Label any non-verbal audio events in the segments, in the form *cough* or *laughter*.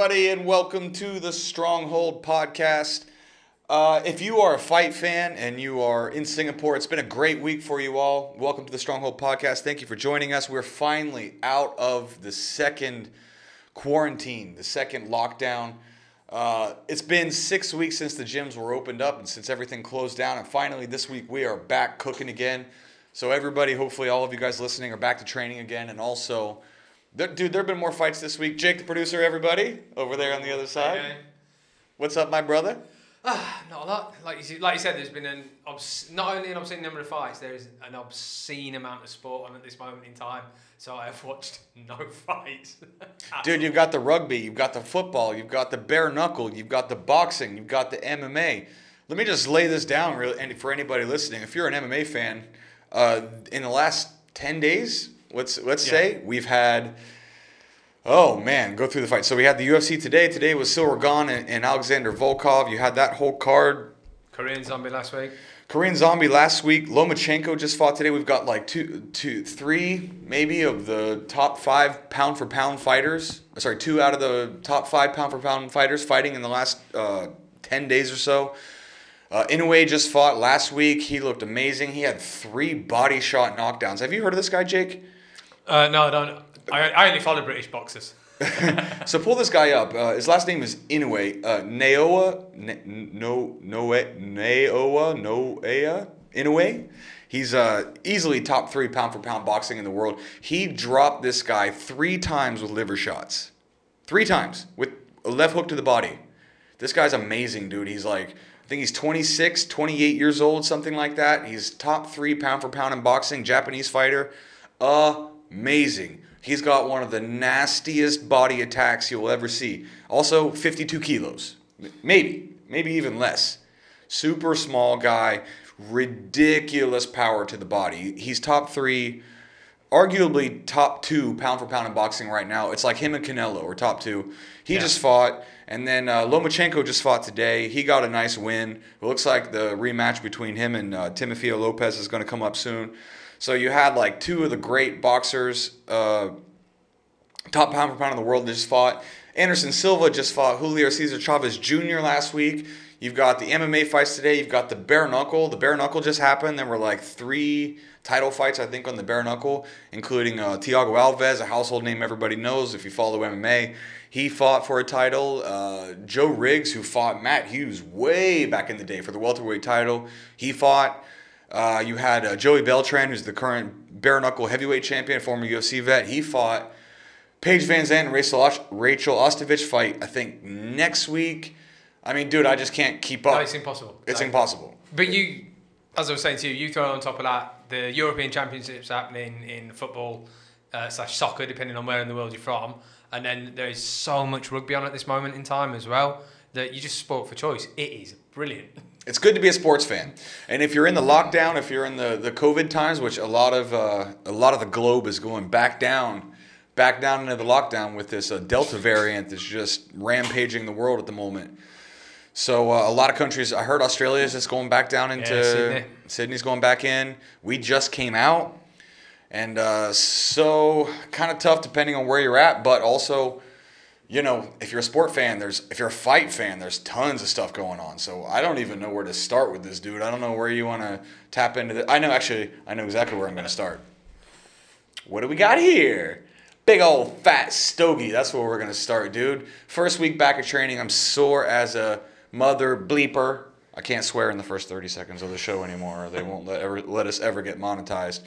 everybody, and welcome to the Stronghold podcast. Uh, if you are a fight fan and you are in Singapore, it's been a great week for you all. Welcome to the Stronghold podcast. Thank you for joining us. We're finally out of the second quarantine, the second lockdown. Uh, it's been six weeks since the gyms were opened up and since everything closed down, and finally this week we are back cooking again. So everybody, hopefully all of you guys listening are back to training again, and also, there, dude, there have been more fights this week. Jake, the producer, everybody over there on the other side. Okay. What's up, my brother? Ah, not a lot. Like you, see, like you said, there's been an obs- not only an obscene number of fights, there is an obscene amount of sport on at this moment in time. So I have watched *laughs* no fights. *laughs* Dude, you've got the rugby, you've got the football, you've got the bare knuckle, you've got the boxing, you've got the MMA. Let me just lay this down, real, and for anybody listening, if you're an MMA fan, uh, in the last ten days, let's let's Yeah. say we've had. Oh man, go through the fight. So we had the UFC today. Today was Ciryl Gane and, and Alexander Volkov. You had that whole card. Korean zombie last week. Korean Zombie last week. Lomachenko just fought today. We've got like two, two, three maybe of the top five pound for pound fighters. Sorry, two out of the top five pound for pound fighters fighting in the last uh, ten days or so. Uh, Inoue just fought last week. He looked amazing. He had three body shot knockdowns. Have you heard of this guy, Jake? Uh, no, I don't. I, I only follow British boxers. *laughs* So pull this guy up. Uh, his last name is Inoue. Uh, Naoa, no, Noe, Naoa, Noea, Inoue. He's uh, easily top three pound for pound boxing in the world. He dropped this guy three times with liver shots. Three times with a left hook to the body. This guy's amazing, dude. He's like, I think he's 26, 28 years old, something like that. He's top three pound for pound in boxing, Japanese fighter. Amazing. He's got one of the nastiest body attacks you'll ever see. Also, 52 kilos. Maybe, maybe even less. Super small guy, ridiculous power to the body. He's top three arguably top two pound for pound in boxing right now. It's like him and Canelo are top two. He Yeah. just fought, and then uh, Lomachenko just fought today. He got a nice win. It looks like the rematch between him and uh, Timofeo Lopez is going to come up soon. So you had like two of the great boxers, uh, top pound for pound in the world, that just fought. Anderson Silva just fought Julio Cesar Chavez Jr. last week. You've got the MMA fights today. You've got the bare knuckle. The bare knuckle just happened. There were like three title fights, I think, on the bare knuckle, including uh, Tiago Alves, a household name everybody knows if you follow MMA. He fought for a title. Uh, Joe Riggs, who fought Matt Hughes way back in the day for the welterweight title, he fought. Uh, you had uh, Joey Beltran, who's the current bare knuckle heavyweight champion, former UFC vet. He fought. Paige VanZant and Rachel, Osh- Rachel Ostovich fight, I think, next week. I mean, dude, I just can't keep up. No, it's impossible. It's Like- impossible. But you, as I was saying to you, you throw on top of that the European Championships happening in football uh, slash soccer, depending on where in the world you're from, and then there is so much rugby on at this moment in time as well that you just sport for choice. It is brilliant. *laughs* It's good to be a sports fan, and if you're in the lockdown, if you're in the, the COVID times, which a lot of uh, a lot of the globe is going back down, back down into the lockdown with this uh, Delta variant that's just rampaging the world at the moment. So uh, a lot of countries, I heard Australia is just going back down into Yeah, Sydney. Sydney's going back in. We just came out, and uh, so kind of tough depending on where you're at, but also you know, if you're a sport fan, there's if you're a fight fan, there's tons of stuff going on. So I don't even know where to start with this dude. I don't know where you want to tap into I know actually, I know exactly where I'm going to start. What do we got here? Big old fat stogie. That's where we're going to start, dude. First week back at training, I'm sore as a mother bleeper. I can't swear in the first 30 seconds of the show anymore. Or they won't let, ever, let us ever get monetized.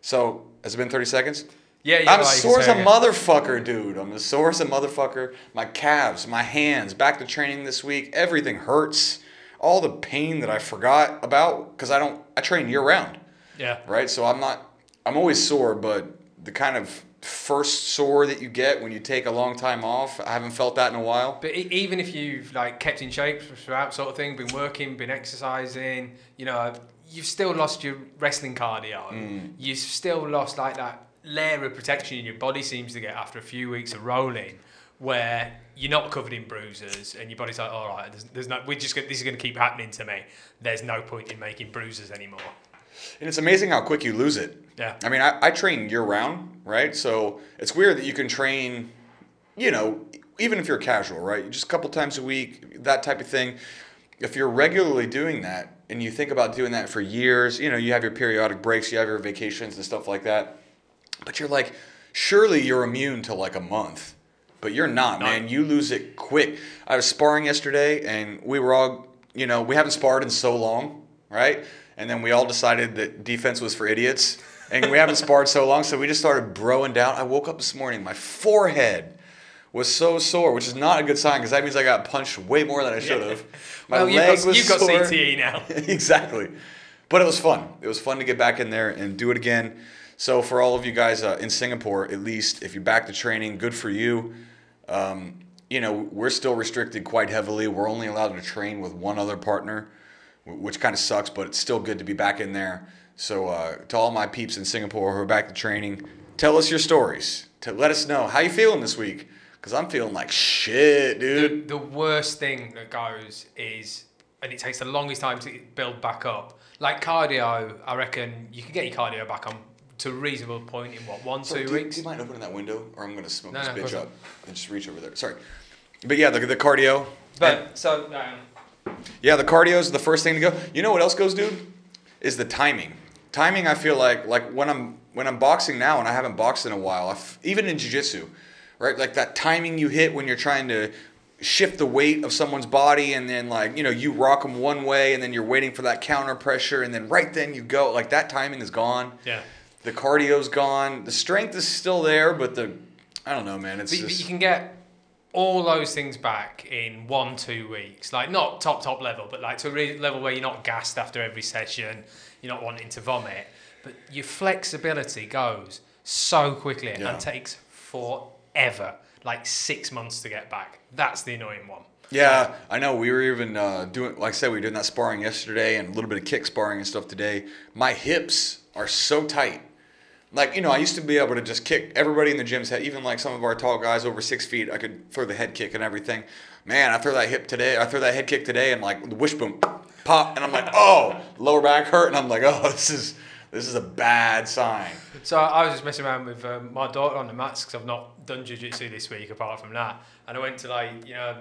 So, has it been 30 seconds? Yeah, yeah. I'm like sore as a motherfucker, dude. I'm as sore as a motherfucker. My calves, my hands, back to training this week. Everything hurts. All the pain that I forgot about because I don't. I train year round, Yeah. right? So I'm not. I'm always sore, but the kind of first sore that you get when you take a long time off, I haven't felt that in a while. But even if you've like kept in shape throughout, sort of thing, been working, been exercising, you know, you've still lost your wrestling cardio. Mm. You've still lost like that layer of protection in your body seems to get after a few weeks of rolling, where you're not covered in bruises and your body's like, all right, there's, there's no, we're just gonna, this is going to keep happening to me. There's no point in making bruises anymore. And it's amazing how quick you lose it. Yeah. I mean, I, I train year round, right? So it's weird that you can train, you know, even if you're casual, right? Just a couple times a week, that type of thing. If you're regularly doing that and you think about doing that for years, you know, you have your periodic breaks, you have your vacations and stuff like that. But you're like, surely you're immune to like a month. But you're not, No. man. You lose it quick. I was sparring yesterday and we were all, you know, we haven't sparred in so long, right? And then we all decided that defense was for idiots. And we haven't *laughs* sparred so long, so we just started broing down. I woke up this morning, my forehead was so sore, which is not a good sign because that means I got punched way more than I should have. *laughs* My well, you've leg got, was you've got. CTE now. *laughs* exactly. But it was fun. It was fun to get back in there and do it again. So for all of you guys uh, in Singapore, at least if you're back to training, good for you. Um, you know, we're still restricted quite heavily. We're only allowed to train with one other partner, which kind of sucks, but it's still good to be back in there. So uh, to all my peeps in Singapore who are back to training, tell us your stories. To let us know how you feeling this week, because I'm feeling like shit, dude. the, the worst thing that goes is, and it takes the longest time to build back up. Like cardio, I reckon you can get your cardio back on to a reasonable point in what one, two do, weeks. Do you mind opening that window, or I'm gonna smoke No, this no, bitch up and just reach over there. Sorry, but yeah, the, the cardio. But so um, Yeah, the cardio is the first thing to go. You know what else goes, dude? Is the timing. Timing, I feel like like when I'm when I'm boxing now and I haven't boxed in a while, f- even in jiu-jitsu, right? Like that timing you hit when you're trying to shift the weight of someone's body and then like, you know, you rock them one way and then you're waiting for that counter pressure and then right then you go. Like that timing is gone. yeah. The cardio's gone. The strength is still there, but the I don't know, man. It's But, but you can get all those things back in one, two weeks. Like not top, top level, but like to a re- level where you're not gassed after every session, you're not wanting to vomit. But your flexibility goes so quickly Yeah. and takes forever, like six months to get back. That's the annoying one. Yeah, I know. We were even uh, doing, like I said, we were doing that sparring yesterday and a little bit of kick sparring and stuff today. My hips are so tight. Like, you know, I used to be able to just kick everybody in the gym's head, even like some of our tall guys over six feet, I could throw the head kick and everything. Man, I throw that hip today, I throw that head kick today and like the wishbone pop, and I'm like, oh, lower back hurt, and I'm like, oh, *laughs* this is this is a bad sign. So I was just messing around with um, my daughter on the mats because I've not done jiu-jitsu this week apart from that. And I went to like, you know,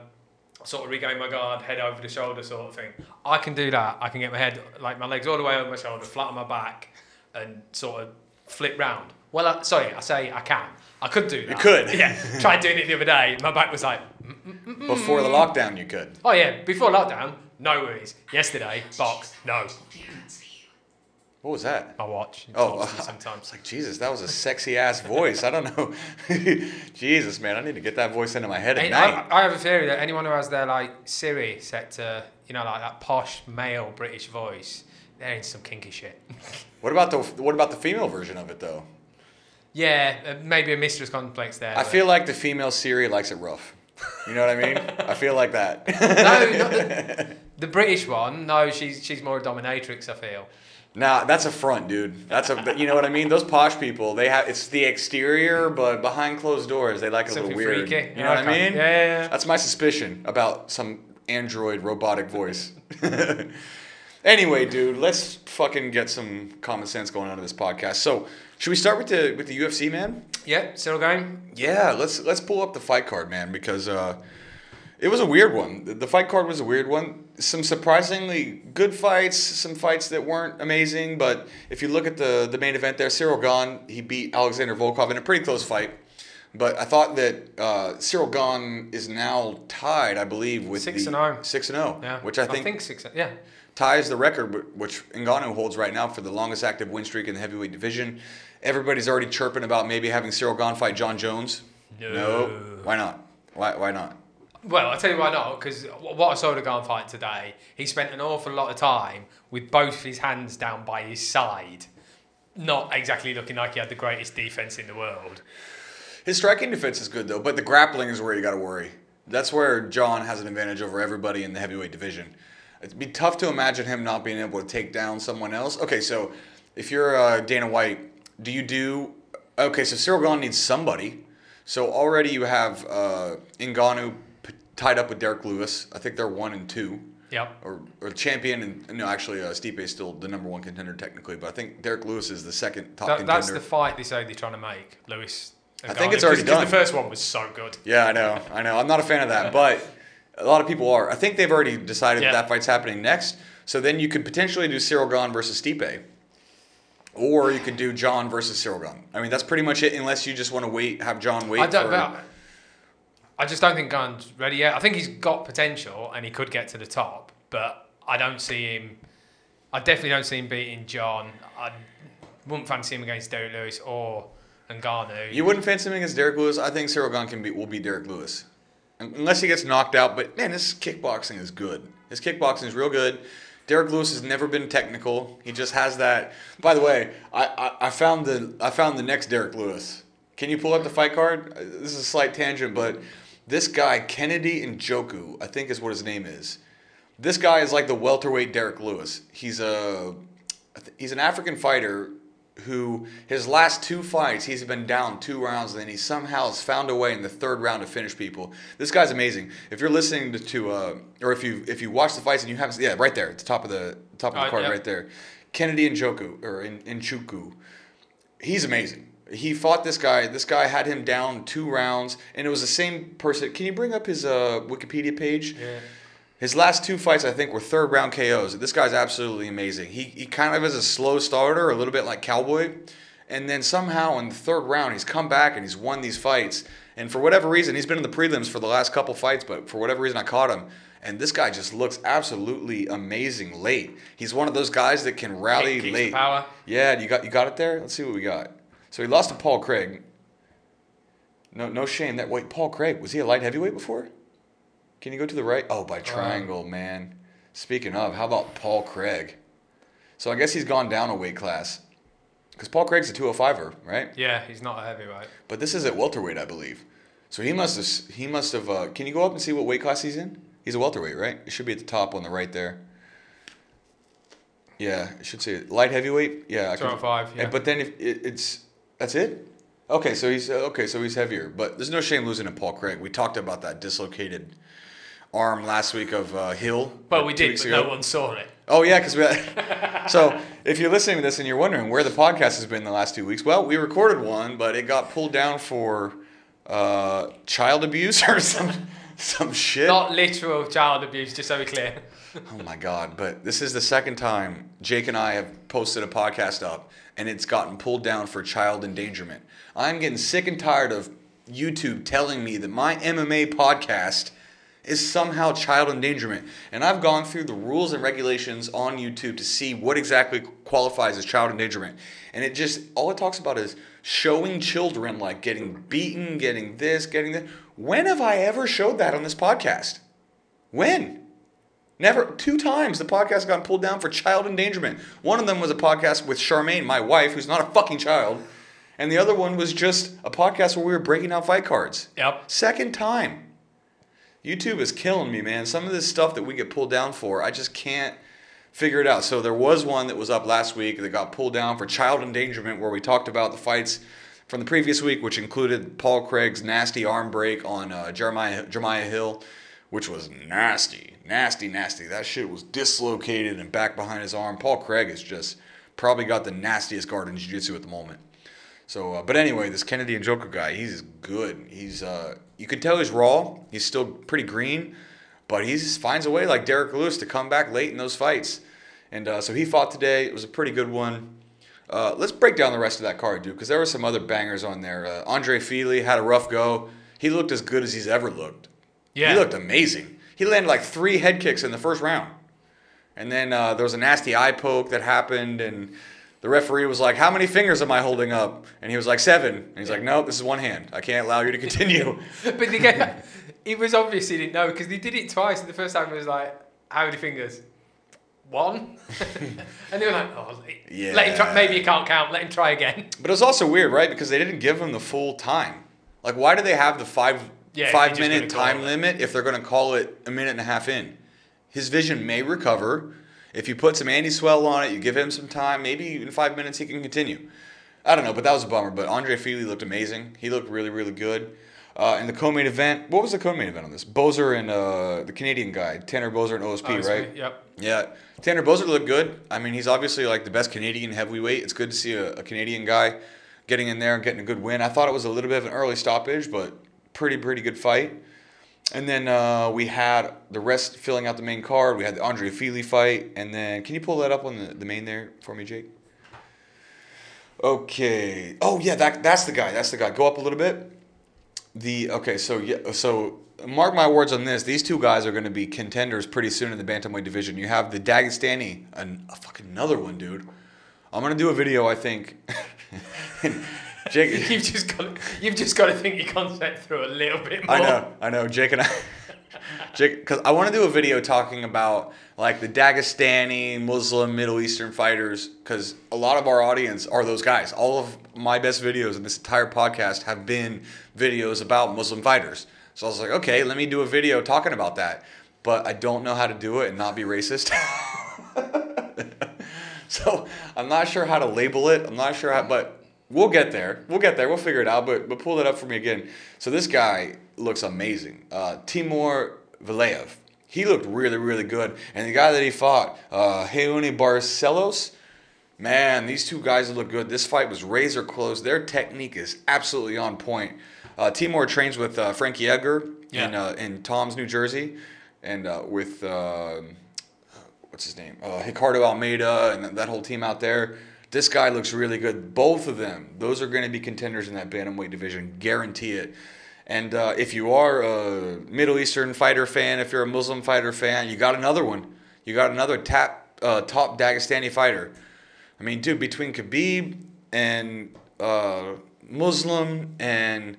sort of regain my guard, head over the shoulder sort of thing. I can do that. I can get my head, like my legs all the way over my shoulder, flat on my back and sort of flip round. Well, I, sorry, I say I can. I could do that. You could. Yeah. Tried doing it the other day. My back was like, mm, mm, mm, Before the lockdown, you could. oh yeah, before lockdown, no worries. Yesterday, box, no. What was that? I watch. It Oh, *laughs* sometimes. like Jesus, that was a sexy ass voice. I don't know. *laughs* Jesus, man, I need to get that voice into my head at Hey, night. I, I have a theory that anyone who has their like Siri set to, you know, like that posh male British voice, they're in some kinky shit. *laughs* What about the what about the female version of it though? yeah, uh, maybe a mistress complex there. I but- feel like the female Siri likes it rough. You know what I mean? I feel like that. *laughs* no, not the, the British one. No, she's she's more a dominatrix. I feel. Nah, that's a front, dude. That's a you know what I mean? Those posh people, they have it's the exterior, but behind closed doors, they like a Something little weird. freaky. You know what I mean? Yeah, yeah, yeah. That's my suspicion about some android robotic voice. *laughs* anyway, dude, let's fucking get some common sense going on in this podcast. So, should we start with the with the UFC, man? Yeah, still going. Yeah, let's let's pull up the fight card, man, because uh, it was a weird one. The- fight card was a weird one. Some surprisingly good fights, some fights that weren't amazing. But if you look at the the main event there, Ciryl Gane he beat Alexander Volkov in a pretty close fight. But I thought that uh, Ciryl Gane is now tied, I believe, with Six the and oh. six and zero, Yeah, which I think, I think six. Yeah. Ties the record which Ngannou holds right now for the longest active win streak in the heavyweight division. Everybody's already chirping about maybe having Ciryl Gane fight Jon Jones. No. Why not? Why, why not? Well, I'll tell you why not, because what I saw the Gane fight today, he spent an awful lot of time with both his hands down by his side, not exactly looking like he had the greatest defense in the world. His striking defense is good though, but the grappling is where you got to worry. That's where Jon has an advantage over everybody in the heavyweight division. It'd be tough to imagine him not being able to take down someone else. Okay, so if you're uh, Dana White, do you do? Okay, so Ciryl Gane needs somebody. So already you have uh, Ngannou p- tied up with Derrick Lewis. I think they're one and two. Yep. Or, or champion, and no, actually, uh, Stipe is still the number one contender technically, but I think Derrick Lewis is the second top That, contender. that's the fight they say they're trying to make, Lewis I think it's already done. the first one was so good. Yeah, I know. I know. I'm not a fan of that, but a lot of people are. I think they've already decided Yeah. that that fight's happening next. So then you could potentially do Ciryl Gane versus Stipe. Or you could do Jon versus Ciryl Gane. I mean, that's pretty much it, unless you just want to wait, have Jon wait. I don't. for, I just don't think Gane's ready yet. I think he's got potential and he could get to the top, but I don't see him. I definitely don't see him beating Jon. I wouldn't fancy him against Derrick Lewis or Ngannou. You wouldn't fancy him against Derrick Lewis. I think Ciryl Gane can be will be Derrick Lewis, unless he gets knocked out. But man, his kickboxing is good. His kickboxing is real good. Derrick Lewis has never been technical. He just has that. By the way, I, I, I found the I found the next Derrick Lewis. Can you pull up the fight card? Uh, This is a slight tangent, but this guy Kennedy Njoku, I think is what his name is. This guy is like the welterweight Derrick Lewis. He's a he's an African fighter who his last two fights he's been down two rounds and then he somehow has found a way in the third round to finish people. This guy's amazing. If you're listening to, to uh, or if you if you watch the fights and you haven't yeah right there at the top of the top of the Alright, card yeah. right there, Kennedy Njoku or in Nchuku, he's amazing. He fought this guy. This guy had him down two rounds, and it was the same person. Can you bring up his uh, Wikipedia page? Yeah. His last two fights, I think, were third round KOs. This guy's absolutely amazing. He, he kind of is a slow starter, a little bit like Cowboy. And then somehow in the third round, he's come back and he's won these fights. And for whatever reason, he's been in the prelims for the last couple fights, but for whatever reason, I caught him. And this guy just looks absolutely amazing late. He's one of those guys that can rally the late. power. Yeah, you got you got it there. Let's see what we got. So he lost to Paul Craig. No, no shame that. Wait, Paul Craig was he a light heavyweight before? Can you go to the right? Oh, by triangle, man. Speaking of, how about Paul Craig? So I guess he's gone down a weight class. Because Paul Craig's a 205er, right? Yeah, he's not a heavyweight. But this is at welterweight, I believe. So he must have. He must have. Uh, can you go up and see what weight class he's in? He's a welterweight, right? It should be at the top on the right there. Yeah, it should say light heavyweight. Yeah, I can- 205, yeah. But then if it, it's that's it. Okay, so he's uh, okay, so he's heavier. But there's no shame losing to Paul Craig. We talked about that dislocated arm last week of uh, Hill. But we did, but no one saw it. Oh yeah, because we. Had, *laughs* so if you're listening to this and you're wondering where the podcast has been the last two weeks, well, we recorded one, but it got pulled down for uh, child abuse or *laughs* some some shit. Not literal child abuse, just so we're clear. *laughs* Oh my god! But this is the second time Jake and I have posted a podcast up, and it's gotten pulled down for child endangerment. I'm getting sick and tired of YouTube telling me that my MMA podcast is somehow child endangerment, and I've gone through the rules and regulations on YouTube to see what exactly qualifies as child endangerment, and it just all it talks about is showing children like getting beaten, getting this, getting that. When have I ever showed that on this podcast? When? Never. Two times the podcast got pulled down for child endangerment. One of them was a podcast with Charmaine, my wife, who's not a fucking child. And the other one was just a podcast where we were breaking out fight cards. Yep. Second time. YouTube is killing me, man. Some of this stuff that we get pulled down for, I just can't figure it out. So there was one that was up last week that got pulled down for child endangerment, where we talked about the fights from the previous week, which included Paul Craig's nasty arm break on uh, Jeremiah Jeremiah Hill, which was nasty, nasty, nasty. That shit was dislocated and back behind his arm. Paul Craig is just probably got the nastiest guard in jiu-jitsu at the moment. So, uh, but anyway, this Kennedy and Joker guy, he's good. He's uh, you can tell he's raw. He's still pretty green, but he finds a way, like Derrick Lewis, to come back late in those fights. And uh, so he fought today. It was a pretty good one. Uh, let's break down the rest of that card, dude, because there were some other bangers on there. Uh, Andre Fili had a rough go. He looked as good as he's ever looked. Yeah. He looked amazing. He landed like three head kicks in the first round. And then uh, there was a nasty eye poke that happened, and the referee was like, How many fingers am I holding up? And he was like, Seven. And he's like, Nope, this is one hand. I can't allow you to continue. *laughs* but the guy, it was obvious he didn't know because they did it twice. And the first time it was like, how many fingers? One. *laughs* and they were like, oh, let him try. Maybe you can't count. Let him try again. *laughs* but it was also weird, right? Because they didn't give him the full time. Like, why do they have the five Yeah, five minute time limit if they're going to call it a minute and a half in? His vision may recover. If you put some Enswell on it, you give him some time, maybe in five minutes he can continue. I don't know, but that was a bummer. But Andre Fili looked amazing. He looked really, really good. Uh, in the co-main event, what was the co-main event on this? Boser and uh, the Canadian guy, Tanner Boser and OSP, Oh, right? Yep. Yeah, Tanner Boser looked good. I mean, he's obviously like the best Canadian heavyweight. It's good to see a, a Canadian guy getting in there and getting a good win. I thought it was a little bit of an early stoppage, but pretty pretty good fight. And then uh, we had the rest filling out the main card. We had the Andre Fili fight, and then can you pull that up on the, the main there for me, Jake? Okay. Oh yeah, that that's the guy. That's the guy. Go up a little bit. The okay, so yeah, so mark my words on this. These two guys are going to be contenders pretty soon in the bantamweight division. You have the Dagestani, and a fucking another one, dude. I'm gonna do a video. I think. *laughs* Jake, *laughs* you've just got you've just got to think your concept through a little bit more. I know, I know. Jake and I, *laughs* Jake, because I want to do a video talking about like the Dagestani, Muslim, Middle Eastern fighters, because a lot of our audience are those guys. All of my best videos in this entire podcast have been videos about Muslim fighters. So I was like, okay, let me do a video talking about that. But I don't know how to do it and not be racist. *laughs* so I'm not sure how to label it. I'm not sure how, but we'll get there. We'll get there. We'll figure it out. But but pull it up for me again. So this guy looks amazing. Uh, Timur Valiev. He looked really really good. And the guy that he fought, uh, Raoni Barcelos. Man, these two guys look good. This fight was razor close. Their technique is absolutely on point. Uh, Timur trains with uh, Frankie Edgar yeah. in uh, in Toms, New Jersey, and uh, with uh, what's his name, uh, Ricardo Almeida, and that whole team out there. This guy looks really good. Both of them, those are going to be contenders in that bantamweight division, guarantee it. And uh, if you are a Middle Eastern fighter fan, if you're a Muslim fighter fan, you got another one. You got another tap, uh, top Dagestani fighter. I mean, dude, between Khabib and uh, Muslim and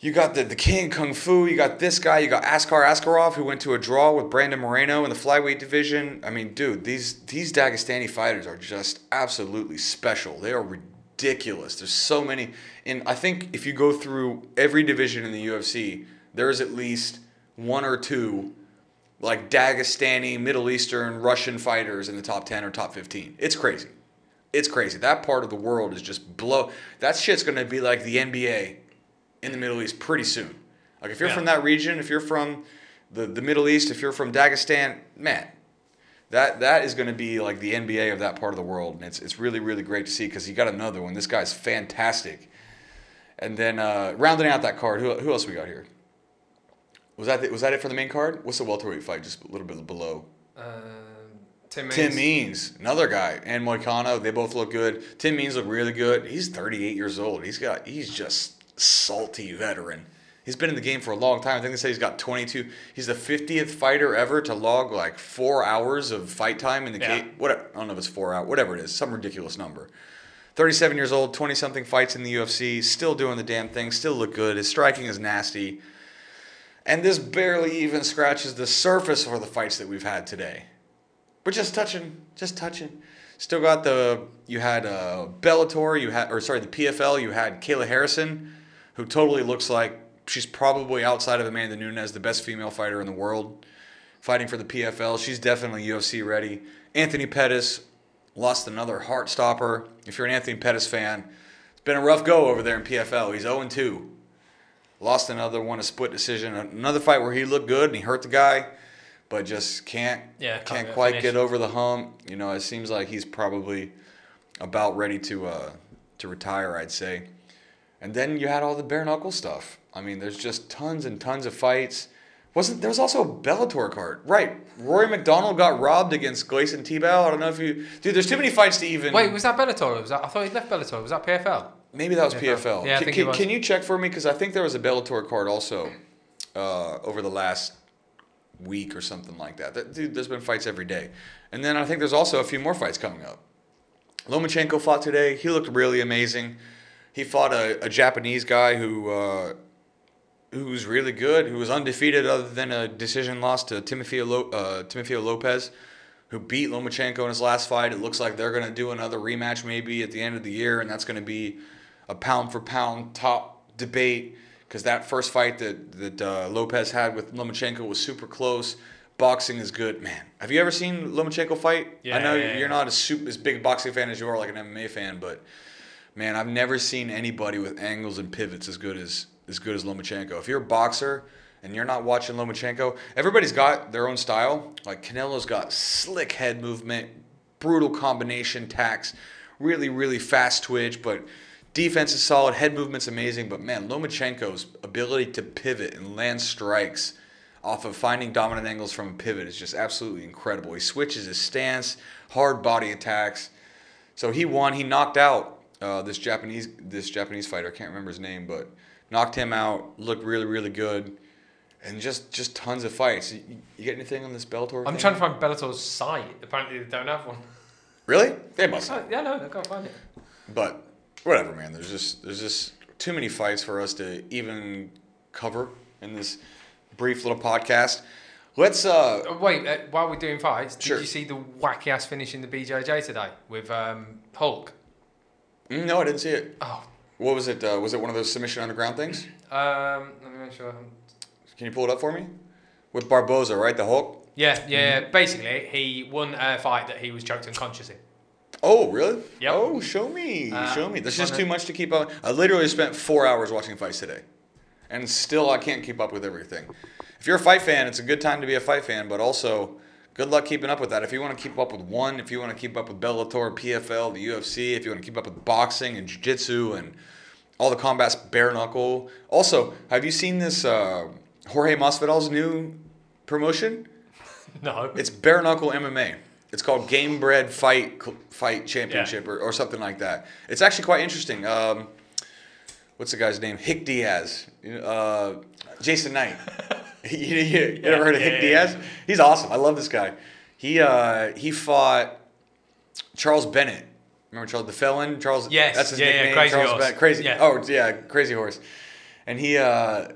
you got the, the king kung fu. You got this guy. You got Askar Askarov, who went to a draw with Brandon Moreno in the flyweight division. I mean, dude, these these Dagestani fighters are just absolutely special. They are ridiculous. There's so many. And I think if you go through every division in the UFC, there is at least one or two like Dagestani, Middle Eastern, Russian fighters in the top 10 or top 15. It's crazy. It's crazy. That part of the world is just blow. That shit's to be like the NBA in the Middle East pretty soon. Like if you're yeah. from that region, if you're from the, the Middle East, if you're from Dagestan, man, that that is going to be like the NBA of that part of the world, and it's it's really really great to see because you got another one. This guy's fantastic. And then uh, rounding out that card, who, who else we got here? Was that the, was that it for the main card? What's the welterweight fight? Just a little bit below. Uh, Tim Means. Tim Means, another guy, and Moicano. They both look good. Tim Means look really good. He's 38 years old. He's got he's just salty veteran. He's been in the game for a long time. I think they say he's got 22. He's the 50th fighter ever to log like four hours of fight time in the yeah. cage. What I don't know if it's four hours, whatever it is, some ridiculous number. 37 years old, 20 something fights in the UFC, still doing the damn thing, still look good. His striking is nasty. And this barely even scratches the surface for the fights that we've had today. But just touching, just touching. Still got the you had uh, Bellator, you had or sorry the PFL, you had Kayla Harrison who totally looks like she's probably outside of Amanda Nunes, the best female fighter in the world, fighting for the PFL. She's definitely UFC ready. Anthony Pettis lost another heart stopper. If you're an Anthony Pettis fan, it's been a rough go over there in PFL. He's 0 2. Lost another one, a split decision. Another fight where he looked good and he hurt the guy, but just can't yeah, can't, quite get over the hump. You know, it seems like he's probably about ready to uh, to retire. I'd say. And then you had all the bare knuckle stuff. I mean, there's just tons and tons of fights. Wasn't there was also a Bellator card, right? Rory MacDonald got robbed against Gleison Tibau. I don't know if you, dude. There's too many fights to even. Wait, was that Bellator? Was that, I thought he left Bellator. Was that PFL? Maybe that was PFL. PFL. Yeah, I think can, can you check for me? Because I think there was a Bellator card also uh, over the last week or something like that. that. Dude, there's been fights every day, and then I think there's also a few more fights coming up. Lomachenko fought today. He looked really amazing he fought a, a Japanese guy who uh, who's really good, who was undefeated other than a decision loss to Timofey Lo- uh, Timofey Lopez, who beat Lomachenko in his last fight. It looks like they're going to do another rematch maybe at the end of the year, and that's going to be a pound for pound top debate because that first fight that that uh, Lopez had with Lomachenko was super close. Boxing is good, man. Have you ever seen Lomachenko fight? Yeah, I know yeah, you're yeah. not as super, as big a boxing fan as you are, like an MMA fan, but man, I've never seen anybody with angles and pivots as good as as good as Lomachenko. If you're a boxer and you're not watching Lomachenko, everybody's got their own style. Like Canelo's got slick head movement, brutal combination tacks, really really fast twitch, but Defense is solid. Head movement's amazing. But man, Lomachenko's ability to pivot and land strikes off of finding dominant angles from a pivot is just absolutely incredible. He switches his stance, hard body attacks. So he won. He knocked out uh, this Japanese this Japanese fighter. I can't remember his name, but knocked him out. Looked really really good, and just just tons of fights. You, you get anything on this Bellator? I'm thing? trying to find Bellator's site. Apparently, they don't have one. Really? They must. Oh, yeah, no, I can't find it. But whatever, man. There's just there's just too many fights for us to even cover in this brief little podcast. Let's uh Oh, wait, uh, while we're doing fights, Sure. did you see the wacky ass finish in the BJJ today with um, Hulk? Mm, no, I didn't see it. Oh, What was it? Uh, was it one of those submission underground things? um, let me make sure. Can you pull it up for me? With Barbosa, right? The Hulk. Yeah, yeah. Mm-hmm. Basically, he won a fight that he was choked unconscious in. Oh, really? Yep. Oh, show me. Uh, show me. This is just too much to keep up. I literally spent four hours watching fights today. And still, I can't keep up with everything. If you're a fight fan, it's a good time to be a fight fan, but also, good luck keeping up with that. If you want to keep up with one, if you want to keep up with Bellator, PFL, the UFC, if you want to keep up with boxing and jiu jitsu and all the combats, bare knuckle. Also, have you seen this uh, Jorge Masvidal's new promotion? *laughs* No. It's bare knuckle MMA. It's called Game Bred Fight Fight Championship or, or something like that. It's actually quite interesting. Um, what's the guy's name? Hick Diaz. Uh, Jason Knight. *laughs* *laughs* you, you, you ever heard of yeah, Hick yeah, Diaz? He's awesome. I love this guy. He uh, he fought Charles Bennett. Remember Charles the Felon? Charles. Yes, That's his yeah, yeah. Crazy Charles Horse. Bennett. Crazy. Yeah. Oh yeah, Crazy Horse. And he. Uh,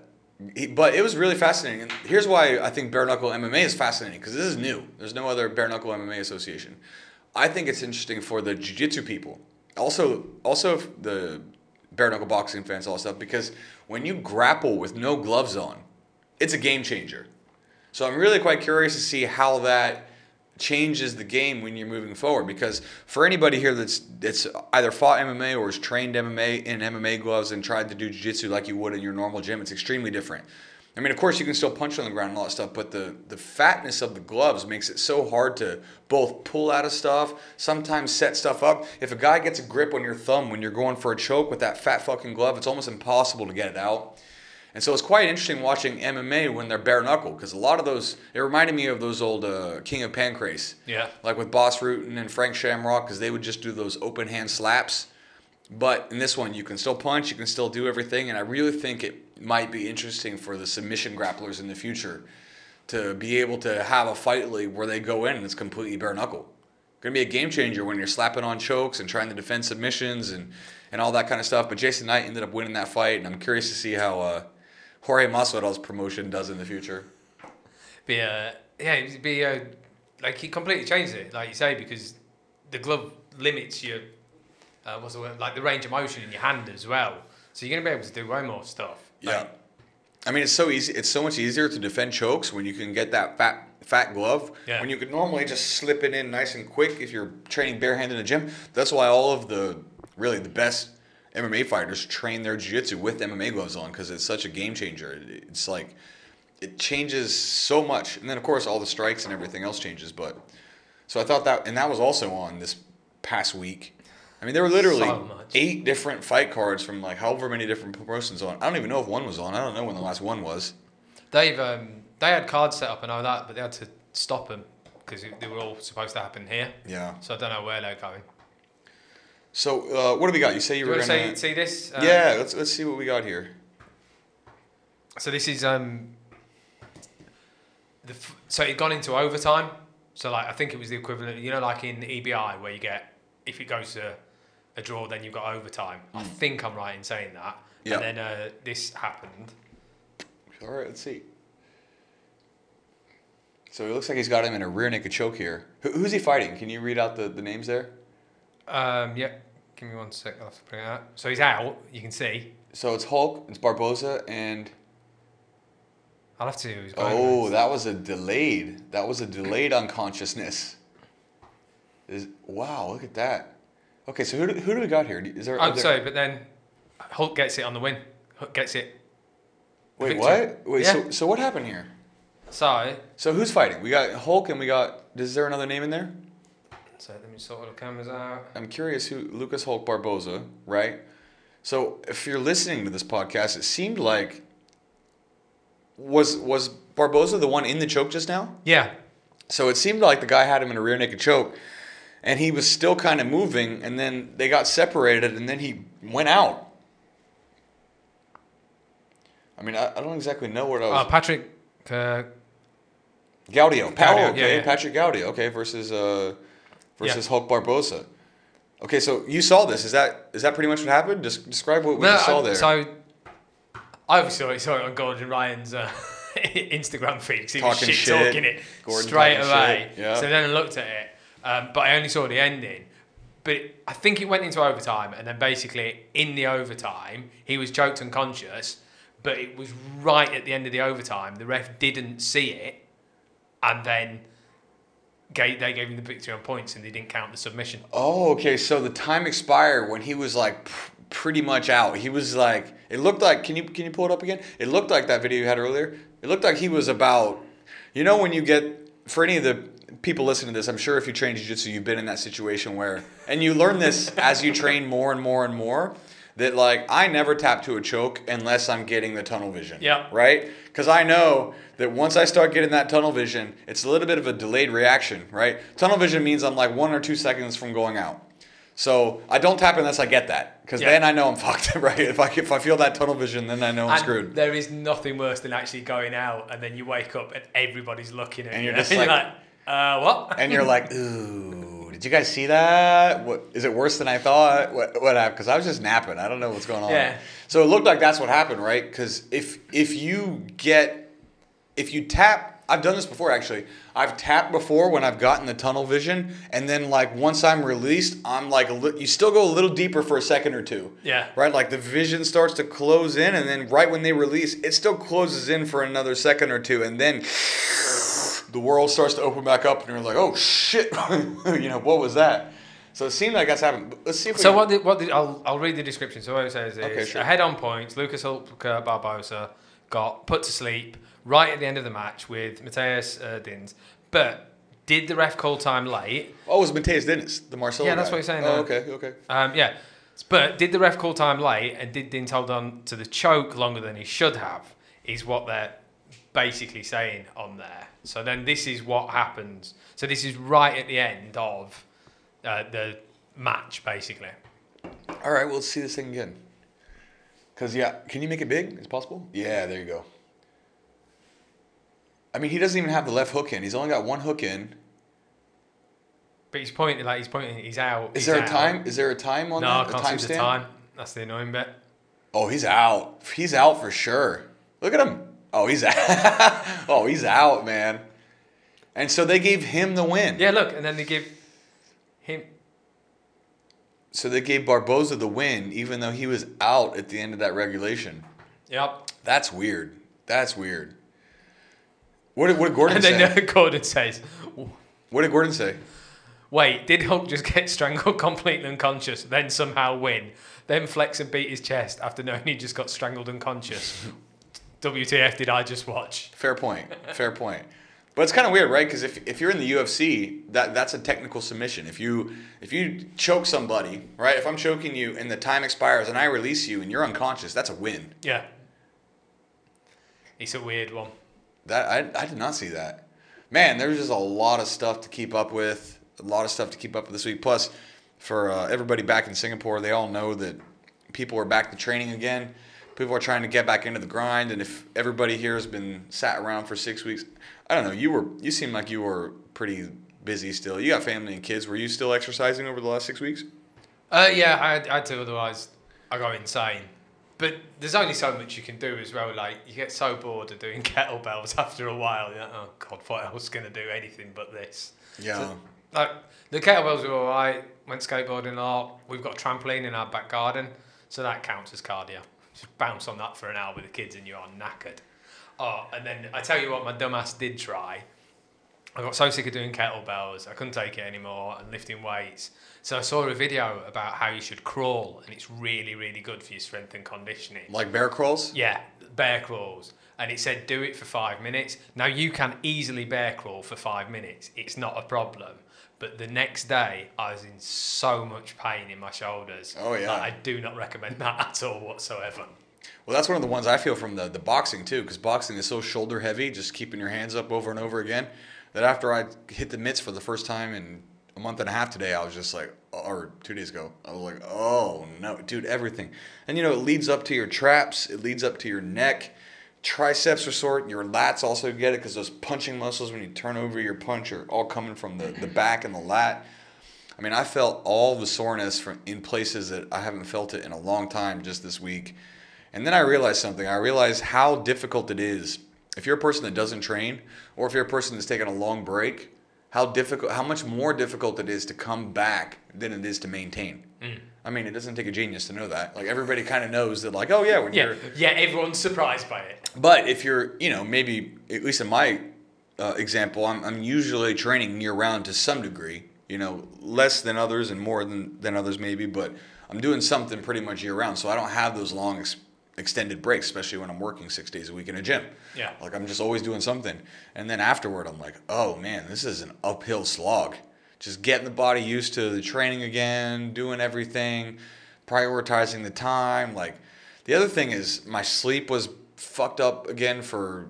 he, but it was really fascinating. And here's why I think bare knuckle MMA is fascinating because this is new. There's no other bare knuckle MMA association. I think it's interesting for the jiu-jitsu people. Also, also the bare knuckle boxing fans, all stuff. Because when you grapple with no gloves on, it's a game changer. So I'm really quite curious to see how that changes the game when you're moving forward. Because for anybody here that's that's either fought MMA or has trained MMA in MMA gloves and tried to do jiu-jitsu like you would in your normal gym, it's extremely different. I mean, of course, you can still punch on the ground and all that stuff, but the, the fatness of the gloves makes it so hard to both pull out of stuff, sometimes set stuff up. If a guy gets a grip on your thumb when you're going for a choke with that fat fucking glove, it's almost impossible to get it out. And so it's quite interesting watching MMA when they're bare knuckle because a lot of those, it reminded me of those old uh, King of Pancrase. Yeah. Like with Bas Rutten and Frank Shamrock because they would just do those open hand slaps. But in this one, you can still punch, you can still do everything. And I really think it might be interesting for the submission grapplers in the future to be able to have a fight league where they go in and it's completely bare knuckle. Going to be a game changer when you're slapping on chokes and trying to defend submissions and, and all that kind of stuff. But Jason Knight ended up winning that fight, and I'm curious to see how uh, Jorge Masvidal's promotion does in the future. Be a yeah, it'd be a like he completely changed it, like you say, because the glove limits your uh, what's the word like the range of motion in your hand as well. So you're gonna be able to do way more stuff. Like, Yeah. I mean, it's so easy. It's so much easier to defend chokes when you can get that fat fat glove. Yeah. When you could normally just slip it in nice and quick if you're training barehanded in the gym. That's why all of the really the best MMA fighters train their jiu-jitsu with MMA gloves on because it's such a game changer. It's like it changes so much, and then of course all the strikes and everything else changes. But so I thought that, and that was also on this past week. I mean, there were literally So eight different fight cards from like however many different promotions on. I don't even know if one was on. I don't know when the last one was. They've um, they had cards set up and all that, but they had to stop them because they were all supposed to happen here. Yeah. So I don't know where they're going. So uh, what do we got? You say you you were to gonna. see, see this? Um, yeah. Let's let's see what we got here. So this is um. The f- so it gone into overtime. So like I think it was the equivalent, you know, like in EBI where you get if it goes to a draw, then you've got overtime. I think I'm right in saying that. Hmm. Yeah. And then uh, this happened. All right. Let's see. So it looks like he's got him in a rear naked choke here. Who, who's he fighting? Can you read out the, the names there? Um, yeah. Give me one sec. I'll have to bring it out. So he's out. You can see. So it's Hulk, it's Barbosa, and I'll have to oh, that was a delayed. That was a delayed unconsciousness. Is wow, look at that. Okay, so who do, who do we got here? Is there? I'm sorry, but then Hulk gets it on the win. Hulk gets it. Wait, victory. what? Wait, Yeah. so so what happened here? Sorry. So who's fighting? We got Hulk, and we got. Is there another name in there? Me sort the cameras out. I'm curious who Lucas Hulk Barbosa, right? So if you're listening to this podcast, it seemed like was was Barbosa the one in the choke just now? Yeah. So it seemed like the guy had him in a rear naked choke, and he was still kind of moving, and then they got separated, and then he went out. I mean, I, I don't exactly know what I was. Uh, Patrick. Uh, Gaudio, Gaudio, okay, yeah, yeah. Patrick Gaudio, okay, versus uh, versus Hulk Barbosa. Okay, so you saw this. Is that is that pretty much what happened? Just describe what we no, saw I- there. So I obviously saw it, on Gordon Ryan's uh, *laughs* Instagram feed 'cause he was Talking shit, shit. talking it Gordon straight talking away. yeah. So then I looked at it, um, but I only saw the ending. But I think it went into overtime, and then basically in the overtime, he was choked unconscious. But it was right at the end of the overtime. The ref didn't see it, and then gave, they gave him the victory on points, and they didn't count the submission. oh, okay. So the time expired when he was like pr- pretty much out. He was like, it looked like. Can you can you pull it up again? It looked like that video you had earlier. It looked like he was about. You know when you get for any of the people listening to this, I'm sure if you train jiu-jitsu, you've been in that situation where, and you learn this as you train more and more and more, that like I never tap to a choke unless I'm getting the tunnel vision. Yeah. Right? Because I know that once I start getting that tunnel vision, it's a little bit of a delayed reaction, right? Tunnel vision means I'm like one or two seconds from going out. So I don't tap unless I get that, because Yeah. then I know I'm *laughs* fucked, right? If I if I feel that tunnel vision, then I know I'm And screwed. There is nothing worse than actually going out and then you wake up and everybody's looking at And you. you're *laughs* just and like- uh, what? and you're like, *laughs* ooh, did you guys see that? What is it worse than I thought? What what happened? Because I was just napping. I don't know what's going on. Yeah. So it looked like that's what happened, right? Because if if you get if you tap, I've done this before actually. I've tapped before when I've gotten the tunnel vision, and then like once I'm released, I'm like a li- you still go a little deeper for a second or two. Yeah. Right, like the vision starts to close in, and then right when they release, it still closes in for another second or two, and then *laughs* the world starts to open back up, and you're like, oh shit, *laughs* you know what was that? So it seemed like that's happened. Let's see if we So can- what? Did, what did, I'll I'll read the description. So what it says is Okay, sure. ahead on points. Lucas Hulk Barbosa got put to sleep right at the end of the match with Mateus uh, Dins, but did the ref call time late? Oh, it was Mateus Dins, the Marcelo Yeah, that's guy. what he's saying Oh, okay, okay. Um, yeah, but did the ref call time late and did Dins hold on to the choke longer than he should have? Is what they're basically saying on there. So then this is what happens. So this is right at the end of uh, the match, basically. All right, well, see this thing again. Cause yeah, can you make it big? Is it possible? Yeah, there you go. I mean, he doesn't even have the left hook in. He's only got one hook in. But he's pointing like he's pointing. He's out. Is he's there a time? Is there a time on No, I that? can't a time see the time. That's the annoying bit. Oh, he's out. He's out for sure. Look at him. Oh, he's *laughs* out. oh, he's out, man. And so they gave him the win. Yeah, look, and then they give him. So they gave Barbosa the win, even though he was out at the end of that regulation. Yep. That's weird. That's weird. What did, what did Gordon And say? then Gordon says, What did Gordon say? "Wait, did Hulk just get strangled *laughs* completely unconscious, then somehow win, then flex and beat his chest after knowing he just got strangled unconscious? *laughs* WTF did I just watch?" Fair point. Fair point. But it's kind of weird, right? Because if, if you're in the UFC, that that's a technical submission. If you if you choke somebody, right? If I'm choking you and the time expires and I release you and you're unconscious, that's a win. Yeah. It's a weird one. That I, I did not see that. Man, there's just a lot of stuff to keep up with. A lot of stuff to keep up with this week. Plus, for uh, everybody back in Singapore, they all know that people are back to training again. People are trying to get back into the grind, and if everybody here has been sat around for six weeks, I don't know. You were you seem like you were pretty busy still. You got family and kids. Were you still exercising over the last six weeks? Uh, yeah, I I to, otherwise I go insane. But there's only so much you can do as well. Like you get so bored of doing *laughs* kettlebells after a while. You're like, oh god, what else gonna do anything but this? Yeah. Like the kettlebells were alright. Went skateboarding a lot. We've got a trampoline in our back garden, so that counts as cardio. Just bounce on that for an hour with the kids, and you are knackered. Oh, and then I tell you what, my dumbass did try. I got so sick of doing kettlebells, I couldn't take it anymore, and lifting weights. So I saw a video about how you should crawl, and it's really, really good for your strength and conditioning. Like bear crawls. Yeah, bear crawls. And it said do it for five minutes. Now you can easily bear crawl for five minutes. It's not a problem. But the next day, I was in so much pain in my shoulders. Oh, yeah. I do not recommend that at all whatsoever. Well, that's one of the ones I feel from the, the boxing too, because boxing is so shoulder heavy, just keeping your hands up over and over again. That after I hit the mitts for the first time in a month and a half today, I was just like, or two days ago, I was like, oh no, dude, everything. And you know, it leads up to your traps, it leads up to your neck, triceps are sore, your lats also get it because those punching muscles when you turn over your punch are all coming from the, the back and the lat. I mean, I felt all the soreness from in places that I haven't felt it in a long time just this week. And then I realized something. I realized how difficult it is if you're a person that doesn't train or if you're a person that's taking a long break, how difficult how much more difficult it is to come back than it is to maintain. Mm. I mean, it doesn't take a genius to know that. Like everybody kind of knows that like, oh yeah, when Yeah, you're yeah. Everyone's surprised by it. but if you're, you know, maybe at least in my uh, example, I'm, I'm usually training year round to some degree. You know, less than others and more than than others maybe, but I'm doing something pretty much year round, so I don't have those long ex- extended breaks, especially when I'm working six days a week in a gym. Yeah. Like I'm just always doing something, and then afterward, I'm like, oh man, this is an uphill slog. Just getting the body used to the training again, doing everything, prioritizing the time. Like the other thing is my sleep was fucked up again for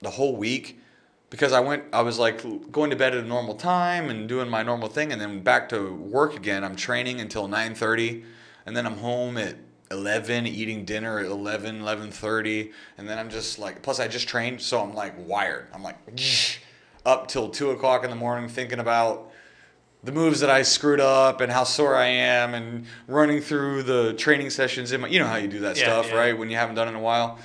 the whole week because I went I was like going to bed at a normal time and doing my normal thing and then back to work again. I'm training until 9:30 and then I'm home at 11 eating dinner at 11 11:30 and then I'm just like plus I just trained so I'm like wired. I'm like *sniffs* up till 2 o'clock in the morning thinking about the moves that I screwed up and how sore I am and running through the training sessions in my you know how you do that Yeah, stuff yeah. right when you haven't done it in a while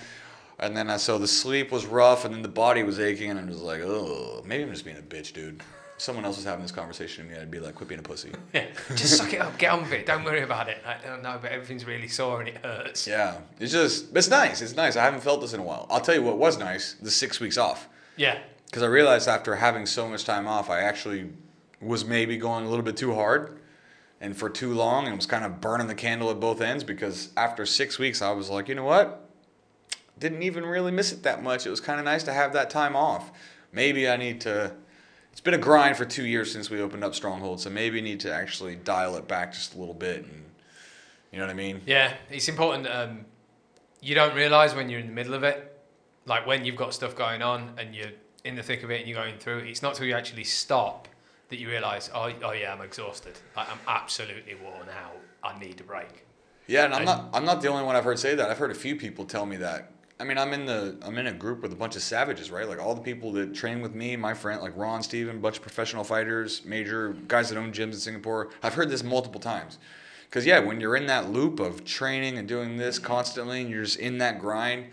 and then I so the sleep was rough and then the body was aching and I'm just like oh maybe I'm just being a bitch dude someone else was having this conversation with me I'd be like quit being a pussy *laughs* Yeah, just suck it up, get on with it. Don't worry about it. I don't know, but everything's really sore and it hurts. yeah it's just it's nice it's nice I haven't felt this in a while I'll tell you what was nice the six weeks off Yeah, because I realized after having so much time off, I actually was maybe going a little bit too hard and for too long and was kind of burning the candle at both ends because after six weeks, I was like, you know what? Didn't even really miss it that much. It was kind of nice to have that time off. Maybe I need to. It's been a grind for two years since we opened up Stronghold, so maybe need to actually dial it back just a little bit. And you know what I mean? yeah. It's important. Um, you don't realize when you're in the middle of it, like when you've got stuff going on and you're in the thick of it and you're going through it. It's not till you actually stop that you realize, oh, oh yeah, I'm exhausted. Like, I'm absolutely worn out. I need a break. Yeah, and I'm And- not I'm not the only one I've heard say that. I've heard a few people tell me that. I mean, I'm in the I'm in a group with a bunch of savages, right? Like all the people that train with me, my friend, like Ron, Steven, bunch of professional fighters, major guys that own gyms in Singapore. I've heard this multiple times. Cause yeah, when you're in that loop of training and doing this constantly, and you're just in that grind,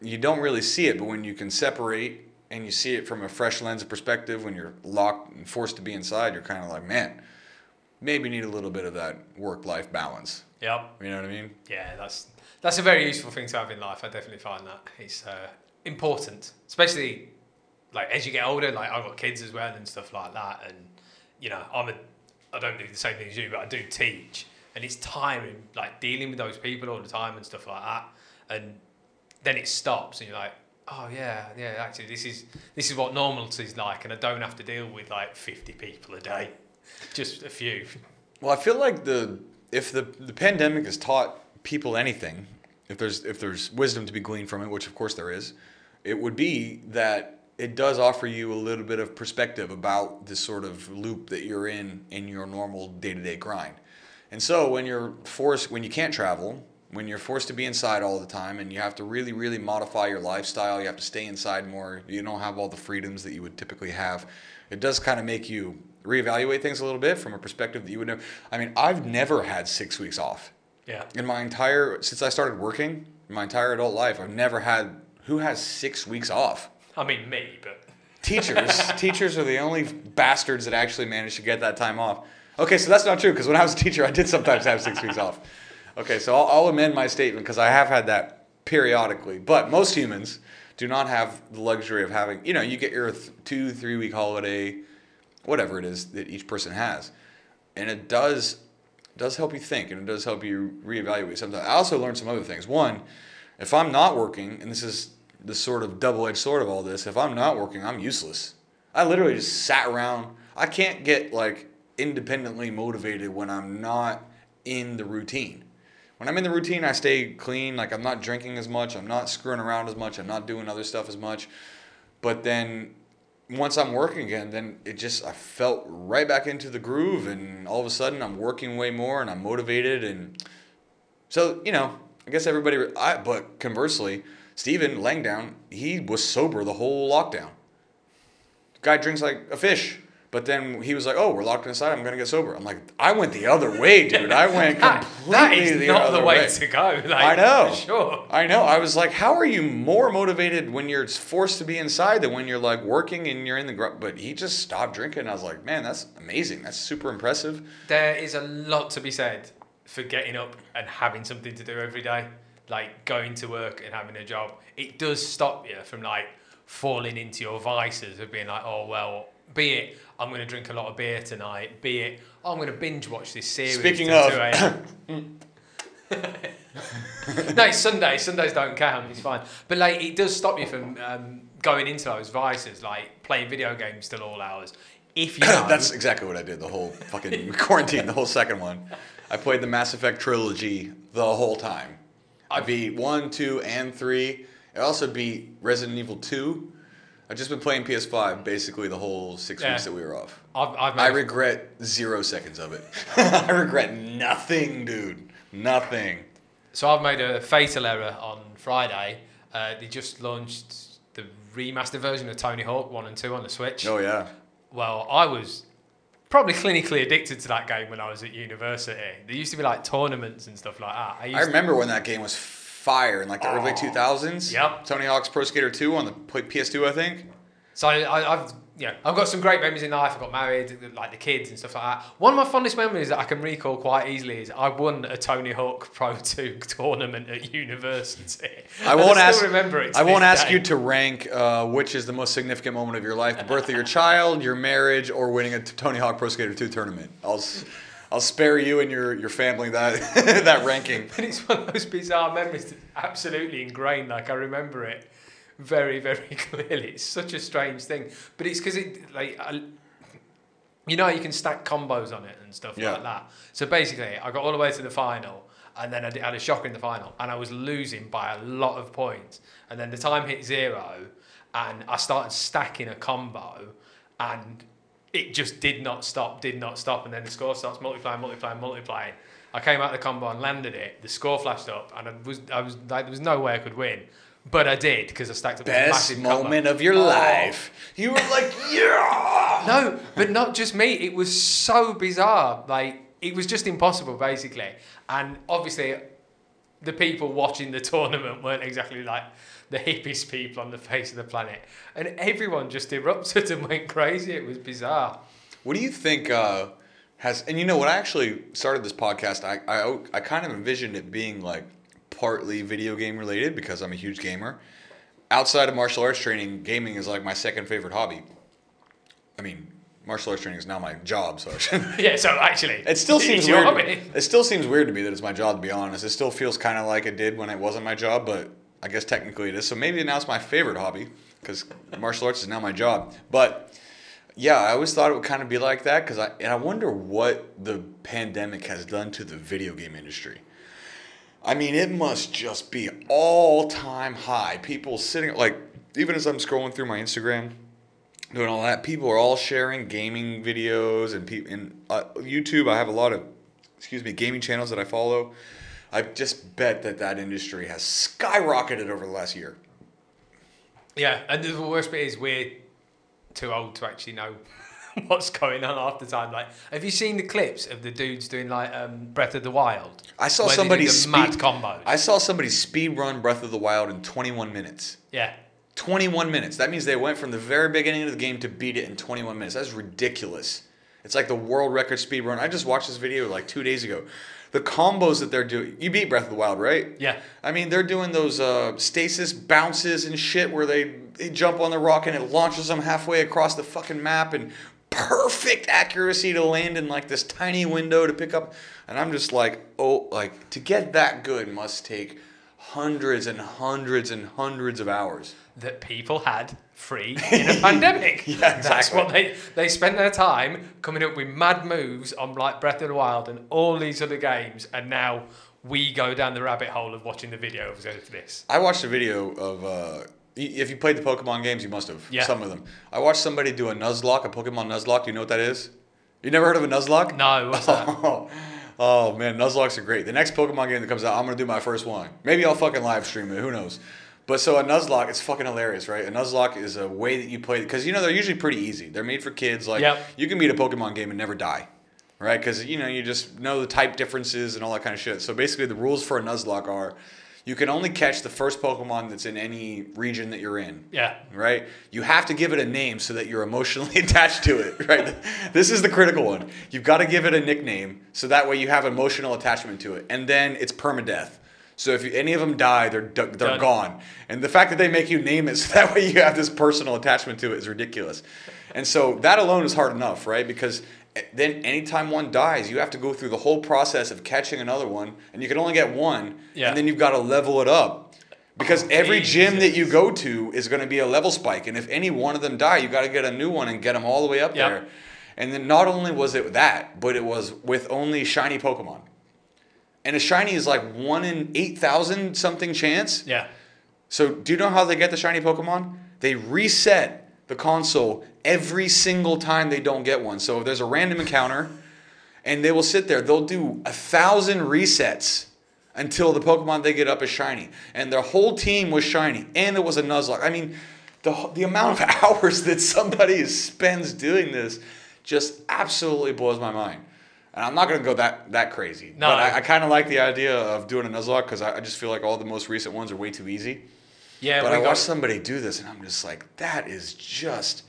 you don't really see it. But when you can separate and you see it from a fresh lens of perspective, when you're locked and forced to be inside, you're kind of like, man, maybe need a little bit of that work-life balance. Yep. You know what I mean? Yeah, that's that's a very useful thing to have in life. I definitely find that it's uh, important, especially like as you get older. Like I've got kids as well and stuff like that, and you know I'm a I don't do the same thing as you, but I do teach, and it's tiring like dealing with those people all the time and stuff like that, and then it stops, and you're like. Oh yeah, yeah. Actually, this is this is what normalcy is like, and I don't have to deal with like fifty people a day, *laughs* just a few. Well, I feel like the if the the pandemic has taught people anything, if there's if there's wisdom to be gleaned from it, which of course there is, it would be that it does offer you a little bit of perspective about this sort of loop that you're in in your normal day-to-day grind. And so when you're forced when you can't travel, when you're forced to be inside all the time and you have to really really modify your lifestyle, you have to stay inside more, you don't have all the freedoms that you would typically have. It does kind of make you reevaluate things a little bit from a perspective that you would know. I mean, I've never had 6 weeks off Yeah. in my entire since I started working, in my entire adult life, I've never had who has 6 weeks off. I mean me, but Teachers, *laughs* teachers are the only bastards that actually manage to get that time off. Okay, so that's not true because when I was a teacher, I did sometimes have six weeks off. Okay, so I'll, I'll amend my statement because I have had that periodically. But most humans do not have the luxury of having, you know, you get your th- two, three week holiday, whatever it is that each person has, and it does does help you think and it does help you reevaluate sometimes. I also learned some other things. One, if I'm not working, and this is the sort of double edged sword of all this, if I'm not working, I'm useless. I literally just sat around. I can't get like independently motivated when I'm not in the routine. When I'm in the routine, I stay clean. Like I'm not drinking as much. I'm not screwing around as much. I'm not doing other stuff as much. But then once I'm working again, then it just I felt right back into the groove, and all of a sudden I'm working way more, and I'm motivated, and so you know I guess everybody. I but conversely, Steven Langdown, he was sober the whole lockdown. Guy drinks like a fish. But then he was like, "Oh, we're locked inside. I'm gonna get sober." I'm like, "I went the other way, dude. I *laughs* went That- completely that is the not other the way, to go. Like, I know. Sure. I know. I was like, "How are you more motivated when you're forced to be inside than when you're like working and you're in the?" Gr-? But he just stopped drinking. I was like, "Man, that's amazing. That's super impressive." There is a lot to be said for getting up and having something to do every day, like going to work and having a job. It does stop you from like falling into your vices of being like, oh well, be it I'm going to drink a lot of beer tonight, be it oh, I'm going to binge watch this series. Speaking of- *laughs* no, it's Sunday. Sundays don't count. It's fine. But like, it does stop you from um, going into those vices, like playing video games till all hours. If you *coughs* know, That's exactly what I did the whole fucking *laughs* quarantine, the whole second one. I played the Mass Effect trilogy the whole time. I beat one, two, and three. I also beat Resident Evil 2. I've just been playing PS5 basically the whole six Yeah. weeks that we were off. I've, I've I regret zero seconds of it. *laughs* I regret nothing, dude. Nothing. So I've made a fatal error on Friday. Uh, they just launched the remastered version of Tony Hawk 1 and 2 on the Switch. Oh, yeah. Well, I was probably clinically addicted to that game when I was at university. There used to be like tournaments and stuff like that. I, I remember when that game was fire in like the early 2000s. Yep. Tony Hawk's Pro Skater 2 on the PS2, I think. So I, I, I've yeah, I've got some great memories in life. I got married, like the kids and stuff like that. One of my fondest memories that I can recall quite easily is I won a Tony Hawk Pro *laughs* 2 tournament at university. I won't still ask. remember it. I won't ask day. you to rank uh, which is the most significant moment of your life: the birth of your *laughs* child, your marriage, or winning a Tony Hawk Pro Skater 2 tournament. I'll I'll spare you and your, your family that *laughs* that ranking. But *laughs* it's one of those bizarre memories that's absolutely ingrained. Like I remember it very, very *laughs* clearly. It's such a strange thing, but it's because it like I, you know you can stack combos on it and stuff Yeah. like that. So basically, I got all the way to the final, and then I did- had a shock in the final, and I was losing by a lot of points. And then the time hit zero, and I started stacking a combo, and it just did not stop, did not stop, and then the score starts multiplying, multiplying, multiplying. I came out of the combo and landed it. The score flashed up, and I was, I was like, there was no way I could win, but I did because I stacked up Best massive combo. moment of your Oh. life. You were like, yeah. No, but not just me. It was so bizarre. Like it was just impossible, basically. And obviously, the people watching the tournament weren't exactly like the hippiest people on the face of the planet, and everyone just erupted and went crazy. It was bizarre. What do you think uh, has? And you know, when I actually started this podcast, I, I I kind of envisioned it being like partly video game related because I'm a huge gamer. Outside of martial arts training, gaming is like my second favorite hobby. I mean, martial arts training is now my job, so *laughs* Yeah. So actually, it still *laughs* seems weird. It still seems weird to me that it's my job. To be honest, it still feels kind of like it did when it wasn't my job, but I guess technically it is. So maybe now it's my favorite hobby because martial arts is now my job. But yeah, I always thought it would kind of be like that because I and I wonder what the pandemic has done to the video game industry. I mean, it must just be all time high. People sitting like even as I'm scrolling through my Instagram, doing all that, people are all sharing gaming videos and people in uh, YouTube. I have a lot of excuse me gaming channels that I follow. I just bet that that industry has skyrocketed over the last year. Yeah, and the worst bit is we're too old to actually know *laughs* what's going on half the time. Like, have you seen the clips of the dudes doing like um, Breath of the Wild? I saw somebody speed, mad combos. I saw somebody speed run Breath of the Wild in 21 minutes. yeah, 21 minutes. That means they went from the very beginning of the game to beat it in 21 minutes. That's ridiculous. It's like the world record speed run. I just watched this video like two days ago. The combos that they're doing. You beat Breath of the Wild, right? yeah. I mean, they're doing those uh, stasis bounces and shit where they, they jump on the rock and it launches them halfway across the fucking map and perfect accuracy to land in like this tiny window to pick up. And I'm just like, oh, like to get that good must take hundreds and hundreds and hundreds of hours. that people had free *laughs* in a pandemic. Yeah, That's exactly. what they they spent their time coming up with mad moves on like Breath of the Wild and all these other games, and now we go down the rabbit hole of watching the video of this. I watched a video of. Uh, if you played the Pokemon games, you must have. Yeah. Some of them. I watched somebody do a Nuzlocke, a Pokemon Nuzlocke. Do you know what that is? You never heard of a Nuzlocke? No, what's that? *laughs* Oh, man, Nuzlocke's are great. The next Pokemon game that comes out, I'm gonna do my first one. Maybe I'll fucking live stream it. Who knows? But so a Nuzlocke, it's fucking hilarious, right? A Nuzlocke is a way that you play because you know they're usually pretty easy. They're made for kids. Like Yep. you can beat a Pokemon game and never die, right? Because you know you just know the type differences and all that kind of shit. So basically, the rules for a Nuzlocke are. You can only catch the first Pokemon that's in any region that you're in Yeah. right? You have to give it a name so that you're emotionally *laughs* attached to it, right? this is the critical one. You've got to give it a nickname so that way you have emotional attachment to it, and then it's permadeath. So if you, any of them die, they're they're Done. gone. And the fact that they make you name it *laughs* so that way you have this personal attachment to it is ridiculous. And so that alone is hard enough, right? Because then anytime one dies, you have to go through the whole process of catching another one, and you can only get one, Yeah. and then you've got to level it up. Because every gym that you go to is going to be a level spike, and if any one of them die, you got to get a new one and get them all the way up Yep. there. And then not only was it that, but it was with only shiny Pokemon. And a shiny is like one in eight thousand something chance. Yeah. So do you know how they get the shiny Pokemon? They reset the console every single time they don't get one. So if there's a random encounter, and they will sit there, they'll do a thousand resets until the Pokemon they get up is shiny. And their whole team was shiny, and it was a Nuzlocke. I mean, the the amount of *laughs* hours that somebody spends doing this just absolutely blows my mind. And I'm not gonna go that that crazy. No. But I, I kind of like the idea of doing a Nuzlocke because I, I just feel like all the most recent ones are way too easy. Yeah. But I watched somebody do this, and I'm just like, that is just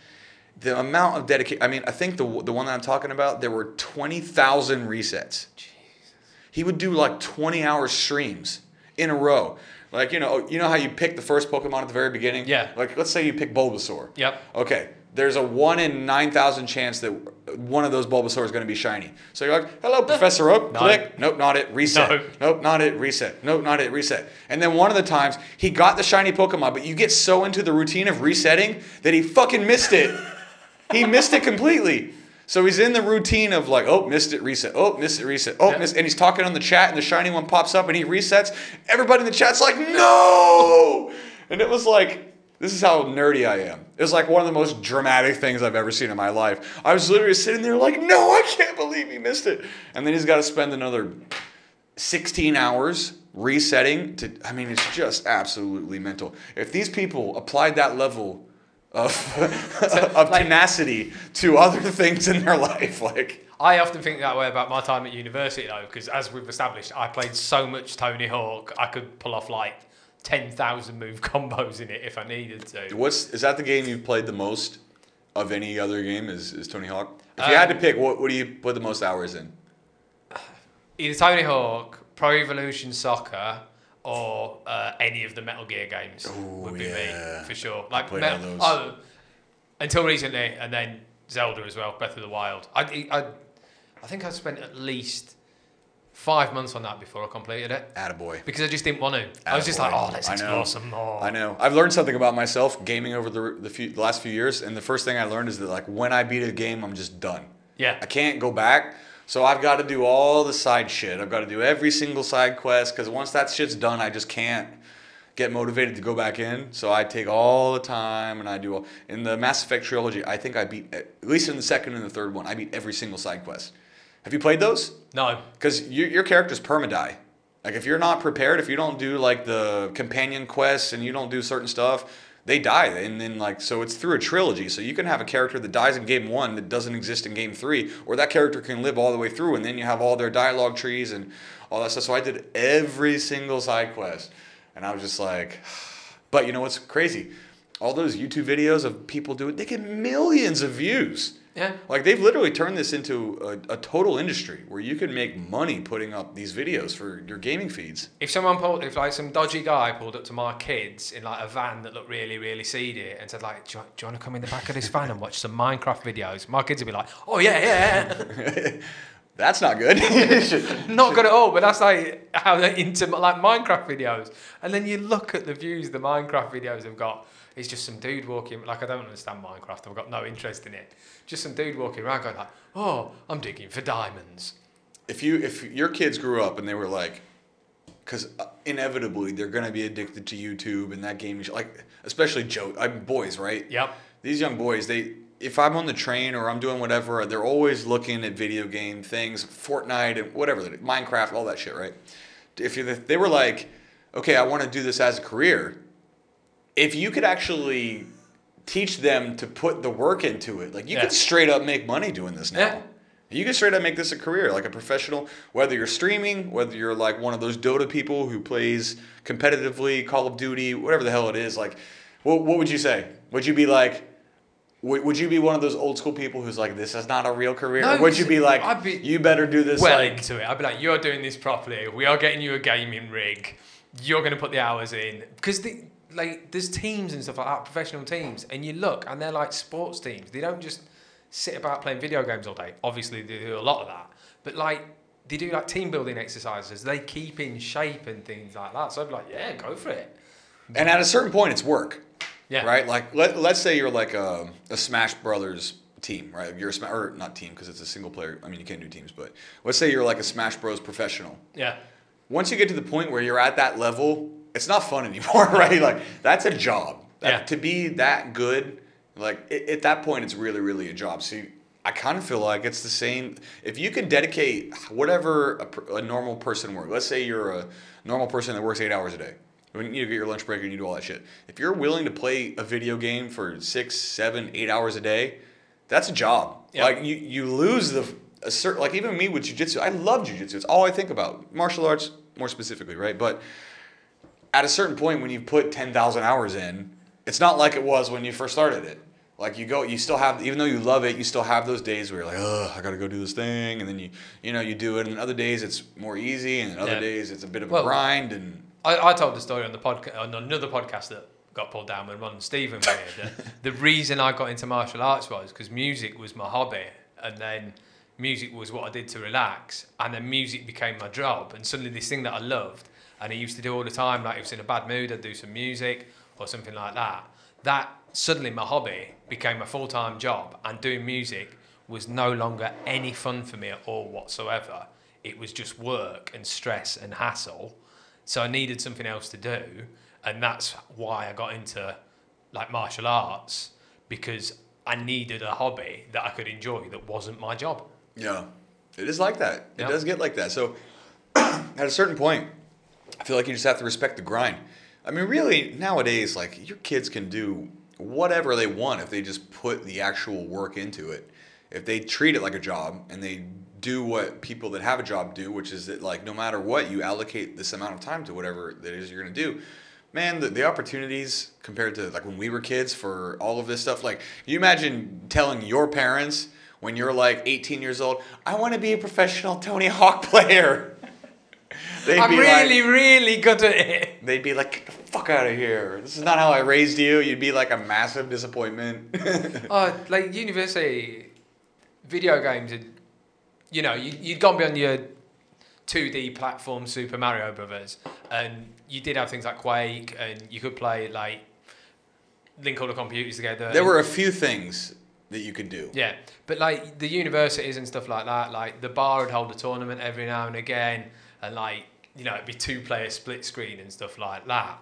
the amount of dedication. I mean, I think the the one that I'm talking about, there were twenty thousand resets. Jesus. He would do like twenty hour streams in a row. Like you know, you know how you pick the first Pokemon at the very beginning. Yeah. Like let's say you pick Bulbasaur. Yep. Okay. There's a one in nine thousand chance that one of those Bulbasaur is going to be shiny. So you're like, "Hello, *laughs* Professor Oak." Click. Nope, not it. Reset. No. Nope, not it. Reset. Nope, not it. Reset. And then one of the times he got the shiny Pokemon, but you get so into the routine of resetting that he fucking missed it. he missed it completely. So he's in the routine of like, oh, missed it, reset. Oh, missed it, reset. Oh, Yeah. missed. And he's talking on the chat, and the shiny one pops up, and he resets. Everybody in the chat's like, no. And it was like, this is how nerdy I am. It was like one of the most dramatic things I've ever seen in my life. I was literally sitting there like, no, I can't believe he missed it. And then he's got to spend another 16 hours resetting to I mean it's just absolutely mental. If these people applied that level of *laughs* of like- tenacity to other things in their life like I often think that way about my time at university though, because as we've established, I played so much Tony Hawk, I could pull off like ten thousand move combos in it if I needed to. what's is that the game you've played the most of any other game is, is Tony Hawk? If you had to Um, pick what what do you put the most hours in? Either Tony Hawk, Pro Evolution Soccer, or uh, any of the Metal Gear games would be yeah. me for sure. Like played Met- those. Oh, until recently, and then Zelda as well, Breath of the Wild. I, I, I think I spent at least five months on that before I completed it Attaboy. because I just didn't want to. Attaboy. I was just like, oh, let's explore some more. Oh. I know. I've learned something about myself gaming over the the, few, the last few years, and the first thing I learned is that like when I beat a game, I'm just done. Yeah. I can't go back. So I've got to do all the side shit. I've got to do every single side quest because once that shit's done, I just can't get motivated to go back in. So I take all the time and I do all. In the Mass Effect trilogy, I think I beat at least in the second and the third one, I beat every single side quest. Have you played those? No. Because your, your character's permadie. Like if you're not prepared, if you don't do like the companion quests and you don't do certain stuff, they die. And then like so it's through a trilogy. So you can have a character that dies in game one that doesn't exist in game three, or that character can live all the way through, and then you have all their dialogue trees and all that stuff. So I did every single side quest, and I was just like, *sighs* but you know what's crazy? All those YouTube videos of people doing, it, they get millions of views. Yeah. Like they've literally turned this into a, a total industry where you can make money putting up these videos for your gaming feeds. If someone pulled, if like some dodgy guy pulled up to my kids in like a van that looked really, really seedy and said like, do you, do you want to come in the back of this van and watch some Minecraft videos? My kids would be like, oh yeah, yeah. *laughs* That's not good. *laughs* Not good at all, but that's like how they're into like Minecraft videos. And then you look at the views the Minecraft videos have got. It's just some dude walking. Like I don't understand Minecraft. I've got no interest in it. Just some dude walking around going like, "Oh, I'm digging for diamonds." if you if your kids grew up and they were like because uh, inevitably they're going to be addicted to youtube and that game like especially joe i mean boys right Yep. these young boys they if i'm on the train or i'm doing whatever they're always looking at video game things fortnite and whatever minecraft all that shit right if you they were like okay i want to do this as a career if you could actually teach them to put the work into it like you Yeah. could straight up make money doing this now Yeah. you can straight up make this a career, like a professional, whether you're streaming, whether you're like one of those Dota people who plays competitively, Call of Duty, whatever the hell it is. Like, what, what would you say? Would you be like, would, would you be one of those old school people who's like, this is not a real career? No, or would you be like, I'd be you better do this well like, into it. I'd be like, "You're doing this properly. We are getting you a gaming rig. You're going to put the hours in because the." Like there's teams and stuff like that, professional teams, and you look and they're like sports teams. They don't just sit about playing video games all day. Obviously, they do a lot of that, but like they do like team building exercises. They keep in shape and things like that. So I'd be like, yeah, go for it. and at a certain point, it's work. Yeah. Right? Like, let, let's say you're like a, a Smash Brothers team, right? You're a Smash, or not team because it's a single player. I mean, you can't do teams, but let's say you're like a Smash Bros professional. Yeah. once you get to the point where you're at that level, it's not fun anymore, *laughs* right? Like that's a job. That- Yeah. To be that good, like i at that point, it's really, really a job. So you, I kind of feel like it's the same. If you can dedicate whatever a, a normal person works, let's say you're a normal person that works eight hours a day. When you get your lunch break and you do all that shit. If you're willing to play a video game for six, seven, eight hours a day, that's a job. Yeah. Like you, you lose the a certain like even me with jujitsu. I love jujitsu. It's all I think about. Martial arts more specifically, right? But at a certain point, when you put ten thousand hours in, it's not like it was when you first started it. Like you go, you still have, even though you love it, you still have those days where you're like, oh, I gotta go do this thing, and then you, you know, you do it. And other days it's more easy, and other Yeah. days it's a bit of Well- a grind. And I, I told the story on the podcast on another podcast that got pulled down when Ron and Stephen were here. The, *laughs* the reason I got into martial arts was because music was my hobby, and then music was what I did to relax, and then music became my job, and suddenly this thing that I loved, and he used to do all the time, like if I was in a bad mood, I'd do some music or something like that. That suddenly my hobby became a full time job, and doing music was no longer any fun for me at all whatsoever. It was just work and stress and hassle. So I needed something else to do, and that's why I got into like martial arts because I needed a hobby that I could enjoy that wasn't my job. yeah, it is like that. It does get like that. So *clears throat* at a certain point, I feel like you just have to respect the grind. I mean, really, nowadays, like your kids can do whatever they want if they just put the actual work into it. If they treat it like a job and they do what people that have a job do, which is that like no matter what, you allocate this amount of time to whatever that is you're gonna do. Man, the, the opportunities compared to like when we were kids for all of this stuff, like you imagine telling your parents when you're like 18 years old, I want to be a professional Tony Hawk player. They'd I'm be really, like, really good at it. they'd be like, get the fuck out of here. This is not how I raised you. You'd be like a massive disappointment. *laughs* Oh, like university video games, had, you know, you, you'd gone beyond your 2D platform Super Mario Brothers, and you did have things like Quake, and you could play like link all the computers together. there and- were a few things that you could do. Yeah, but like the universities and stuff like that, like the bar would hold a tournament every now and again, and like you know it'd be two player split screen and stuff like that.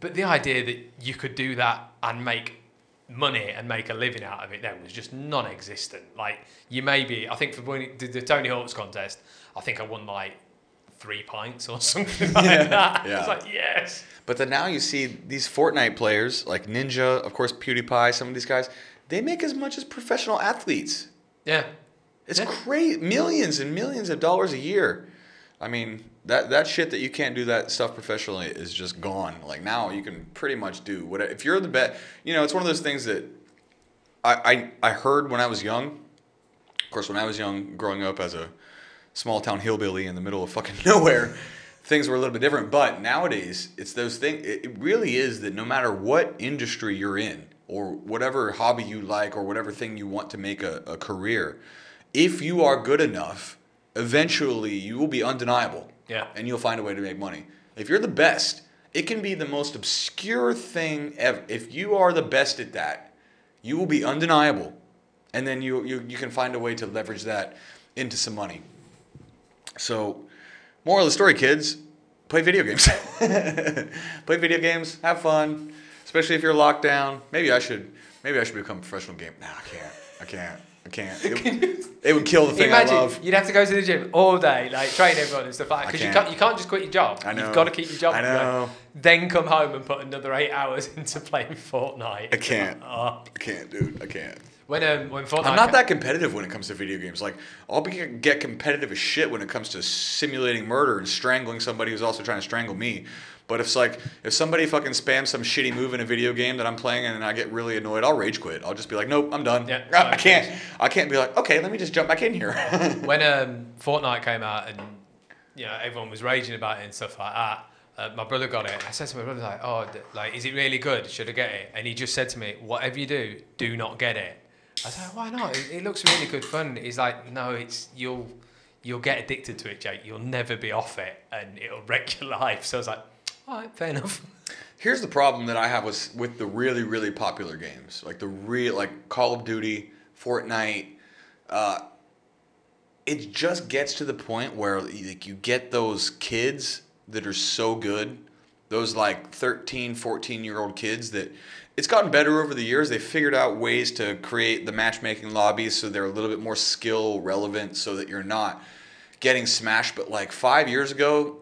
But the idea that you could do that and make money and make a living out of it then was just non-existent. Like you maybe I think for winning the, the Tony Hawk's contest, I think I won like three pints or *laughs* something like Yeah, that. yeah. It's like yes. But then now you see these Fortnite players like Ninja, of course PewDiePie, some of these guys, they make as much as professional athletes. Yeah. It's Yeah. great, millions and millions of dollars a year. I mean, that that shit that you can't do that stuff professionally is just gone. Like now, you can pretty much do whatever. If you're the best, you know, it's one of those things that I, I I heard when I was young. Of course, when I was young, growing up as a small town hillbilly in the middle of fucking *laughs* nowhere, things were a little bit different. But nowadays, it's those things. It, really is that no matter what industry you're in, or whatever hobby you like, or whatever thing you want to make a, a career, if you are good enough, eventually you will be undeniable. Yeah. And you'll find a way to make money. If you're the best, it can be the most obscure thing ever. If you are the best at that, you will be undeniable. And then you, you, you can find a way to leverage that into some money. So, moral of the story, kids play video games. *laughs* play video games, have fun, especially if you're locked down. Maybe I should maybe I should become a professional game. Nah, I can't. I can't. I can't. *laughs* It, it would kill the thing Imagine I love. you'd have to go to the gym all day, like train everyone and stuff like that. Because you can't. you can't just quit your job. I know. You've got to keep your job. I going. know. Then come home and put another eight hours *laughs* into playing Fortnite. I can't. *laughs* Oh. I can't, dude. I can't. When um when Fortnite I'm not that competitive when it comes to video games. Like, I'll be, get competitive as shit when it comes to simulating murder and strangling somebody who's also trying to strangle me. But if it's like, if somebody fucking spams some shitty move in a video game that I'm playing and I get really annoyed, I'll rage quit. I'll just be like, nope, I'm done. Yeah, I, *laughs* I can't. I can't be like, okay, let me just jump back in here. *laughs* when um, Fortnite came out and you know everyone was raging about it and stuff like that. Uh, my brother got it. I said to my brother like, "Oh, like, is it really good? Should I get it?" And he just said to me, "Whatever you do, do not get it." I said, "Why not? It, it looks really good fun." He's like, "No, it's you'll you'll get addicted to it, Jake. You'll never be off it, and it'll *laughs* wreck your life." So I was like, "All right, fair enough." Here's the problem that I have with with the really really popular games, like the real like Call of Duty, Fortnite. Uh, it just gets to the point where like you get those kids that are so good, those like 13, 14 year old kids that it's gotten better over the years. They figured out ways to create the matchmaking lobbies so they're a little bit more skill relevant so that you're not getting smashed. But like five years ago,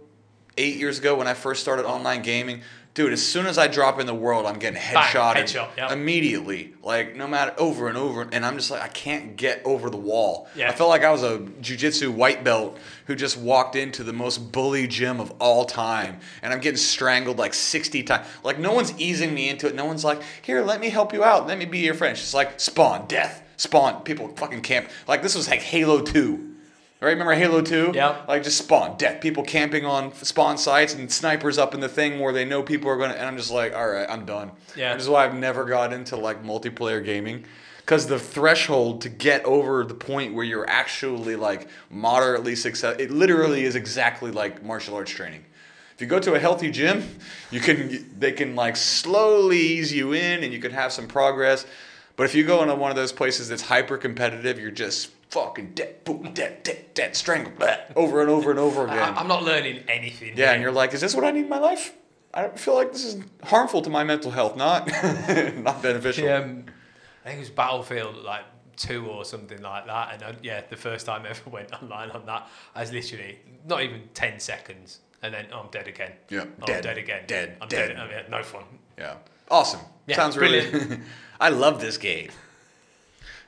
eight years ago when I first started online gaming, dude, as soon as I drop in the world, I'm getting Bang, headshot, yep. immediately. Like no matter over and over, and I'm just like I can't get over the wall. Yeah. I felt like I was a jujitsu white belt who just walked into the most bully gym of all time, and I'm getting strangled like 60 times. Like no one's easing me into it. No one's like, here, let me help you out. Let me be your friend. It's just like spawn, death, spawn. People fucking camp. Like this was like Halo 2. Right? Remember Halo 2? Yeah. Like just spawn, death. People camping on spawn sites and snipers up in the thing where they know people are going to. And I'm just like, all right, I'm done. Yeah. Which is why I've never got into like multiplayer gaming. Because the threshold to get over the point where you're actually like moderately success, it literally is exactly like martial arts training. If you go to a healthy gym, you can they can like slowly ease you in and you can have some progress. But if you go into one of those places that's hyper competitive, you're just fucking dead, boom, dead, dead, dead, strangled, blah, over and over and over again. I, I'm not learning anything. yeah, here. and you're like, is this what I need in my life? I don't feel like this is harmful to my mental health, not *laughs* not beneficial. Yeah, um, I think it was Battlefield like two or something like that. And uh, yeah, the first time I ever *laughs* went online on that, I was literally not even ten seconds, and then oh, I'm dead again. Yeah, oh, dead, I'm dead again. dead, I'm dead. dead. Oh, yeah, no fun. Yeah. Awesome. Yeah, Sounds really. *laughs* I love this game.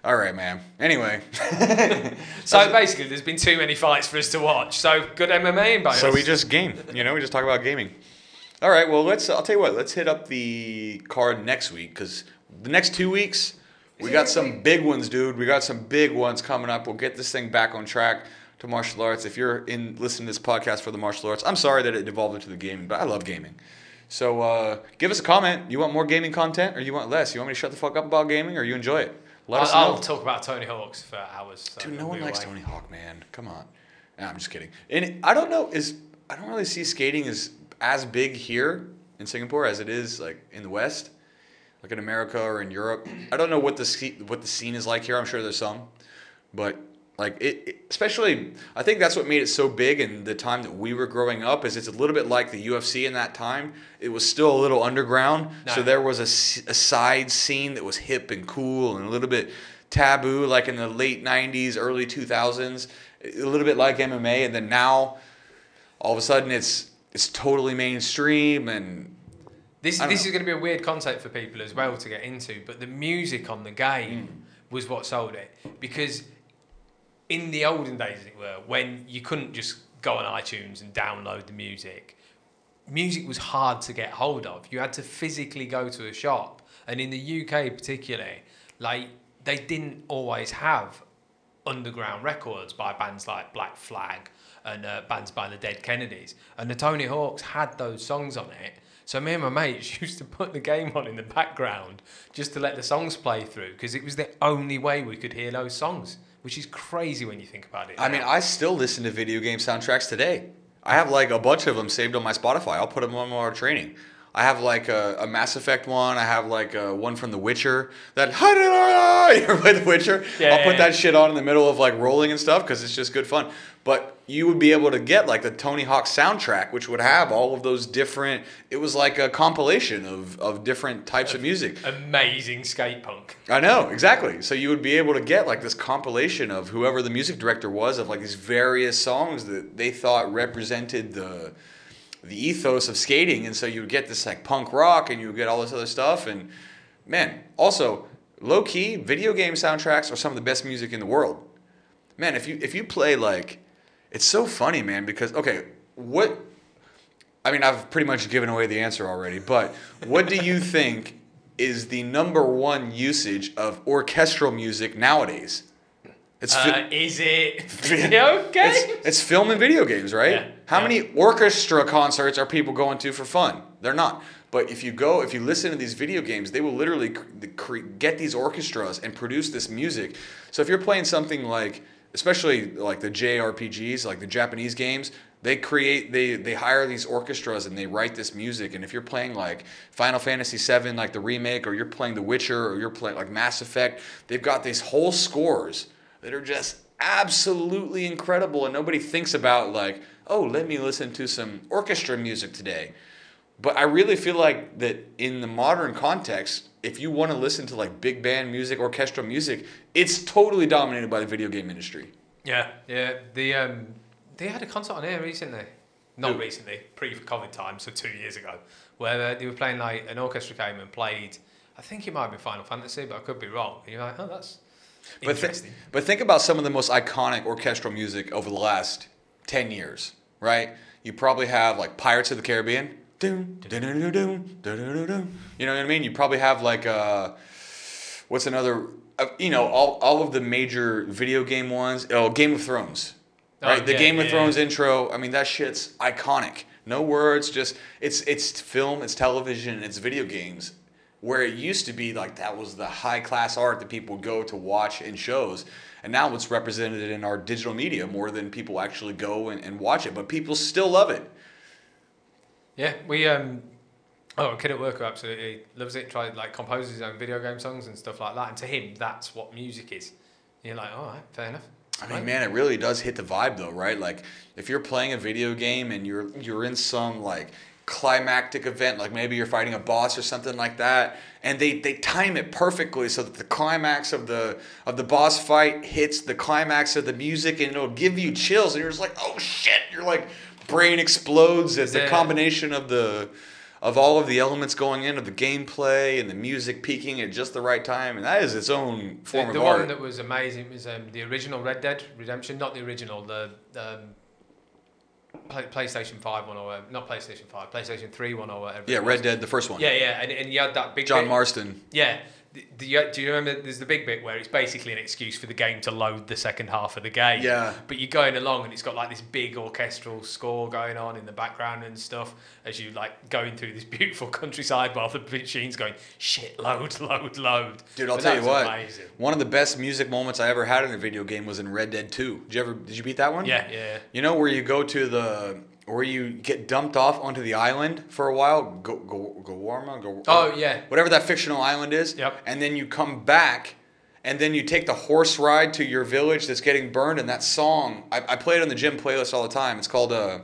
All right, man. Anyway, *laughs* So basically, there's been too many fights for us to watch. So good MMA in bonus. so we just game. You know, we just talk about gaming. All right. Well, let's. I'll tell you what. Let's hit up the card next week because the next two weeks we got some big ones, dude. We got some big ones coming up. We'll get this thing back on track to martial arts. If you're in listening to this podcast for the martial arts, I'm sorry that it evolved into the gaming, but I love gaming. So uh, give us a comment. You want more gaming content or you want less? You want me to shut the fuck up about gaming or you enjoy it? Let us know. I'll, I'll talk about Tony Hawk's for hours. so Dude, no one likes away. Tony Hawk, man. Come on. Nah, I'm just kidding. And I don't know is I don't really see skating as as big here in Singapore as it is like in the West, like in America or in Europe. I don't know what the what the scene is like here. I'm sure there's some, but like it, it- especially I think that's what made it so big in the time that we were growing up is it's a little bit like the UFC in that time. It was still a little underground, so there was a, a side scene that was hip and cool and a little bit taboo like in the late 90s early 2000s a little bit like mma and then now all of a sudden it's it's totally mainstream and This, this know. is going to be a weird concept for people as well to get into, but the music on the game Mm. was what sold it. Because in the olden days, as it were, when you couldn't just go on iTunes and download the music, music was hard to get hold of. You had to physically go to a shop. And in the UK, particularly, like they didn't always have underground records by bands like Black Flag and uh, bands by the Dead Kennedys. And the Tony Hawks had those songs on it. So me and my mates *laughs* used to put the game on in the background just to let the songs play through because it was the only way we could hear those songs which is crazy when you think about it. I mean. I still listen to video game soundtracks today. I have like a bunch of them saved on my Spotify. I'll put them on our training. I have like a, a Mass Effect one. I have like a one from The Witcher. That you ever play The Witcher? Yeah, I'll yeah, put yeah. that shit on in the middle of like rolling and stuff because it's just good fun. But you would be able to get like the Tony Hawk soundtrack, which would have all of those different. It was like a compilation of of different types of music. amazing skate punk. I know exactly. So you would be able to get like this compilation of whoever the music director was of like these various songs that they thought represented the the ethos of skating, and so you would get this like punk rock, and you would get all this other stuff, and man, also low key video game soundtracks are some of the best music in the world. Man, if you if you play like, it's so funny, man, because okay, what I mean, I've pretty much given away the answer already, but what do you think is the number one usage of orchestral music nowadays? It's fi- Uh, is it *laughs* okay? it's, it's film and video games, right? Yeah, How yeah. many orchestra concerts are people going to for fun? They're not. But if you go, if you listen to these video games, they will literally cre- get these orchestras and produce this music. So if you're playing something like, especially like the JRPGs, like the Japanese games, they create, they they hire these orchestras and they write this music. And if you're playing like Final Fantasy VII, like the remake, or you're playing The Witcher, or you're playing like Mass Effect, they've got these whole scores that are just absolutely incredible and nobody thinks about like oh let me listen to some orchestra music today but i really feel like that in the modern context if you want to listen to like big band music orchestral music it's totally dominated by the video game industry Yeah, yeah. The um, they had a concert on here recently. Not Who? recently, pre-COVID time, so two years ago, where uh, they were playing like an orchestra came and played. I think it might be Final Fantasy, but I could be wrong. And you're like, oh, that's but, thi- interesting. but think about some of the most iconic orchestral music over the last 10 years right you probably have like pirates of the caribbean Doom, you know what i mean? You probably have like uh what's another uh, you know all, all of the major video game ones. Oh game of thrones Oh, right? The yeah, game of yeah, thrones yeah. intro. I mean that shit's iconic. No words just it's it's film it's television it's video games. Where it used to be like that was the high class art that people would go to watch in shows. And now it's represented in our digital media more than people actually go and, and watch it. But people still love it Yeah, we um. Oh, a kid at work who absolutely loves it. Tried like composes his own video game songs and stuff like that. And to him, that's what music is. And you're like, all right, fair enough. I mean, man, it really does hit the vibe though, right? Like if you're playing a video game and you're you're in some like climactic event, like maybe you're fighting a boss or something like that, and they, they time it perfectly so that the climax of the of the boss fight hits the climax of the music and it'll give you chills and you're just like, oh shit, you're like brain explodes as the combination of the of all of the elements going in of the gameplay and the music peaking at just the right time and that is its own form the, the of one that was amazing was um, the original Red Dead Redemption, not the original, the um, Play, PlayStation Five one or whatever, not PlayStation Five, PlayStation Three one or whatever. yeah. Red Dead, the first one. Yeah, yeah, and, and you had that big John bit- Marston. Yeah. The, the, uh, do you remember? There's the big bit where it's basically an excuse for the game to load the second half of the game. Yeah. But you're going along and it's got like this big orchestral score going on in the background and stuff as you like going through this *laughs* beautiful countryside while the machine's going shit load *laughs* load load. Dude, I'll But tell you what. Amazing. One of the best music moments I ever had in a video game was in Red Dead 2. Did you ever did you beat that one? Yeah, yeah. You know where you go to the where you get dumped off onto the island for a while, go go Guarma, go Oh yeah. whatever that fictional island is. Yep. And then you come back and then you take the horse ride to your village that's getting burned and that song I, I play it on the gym playlist all the time. It's called uh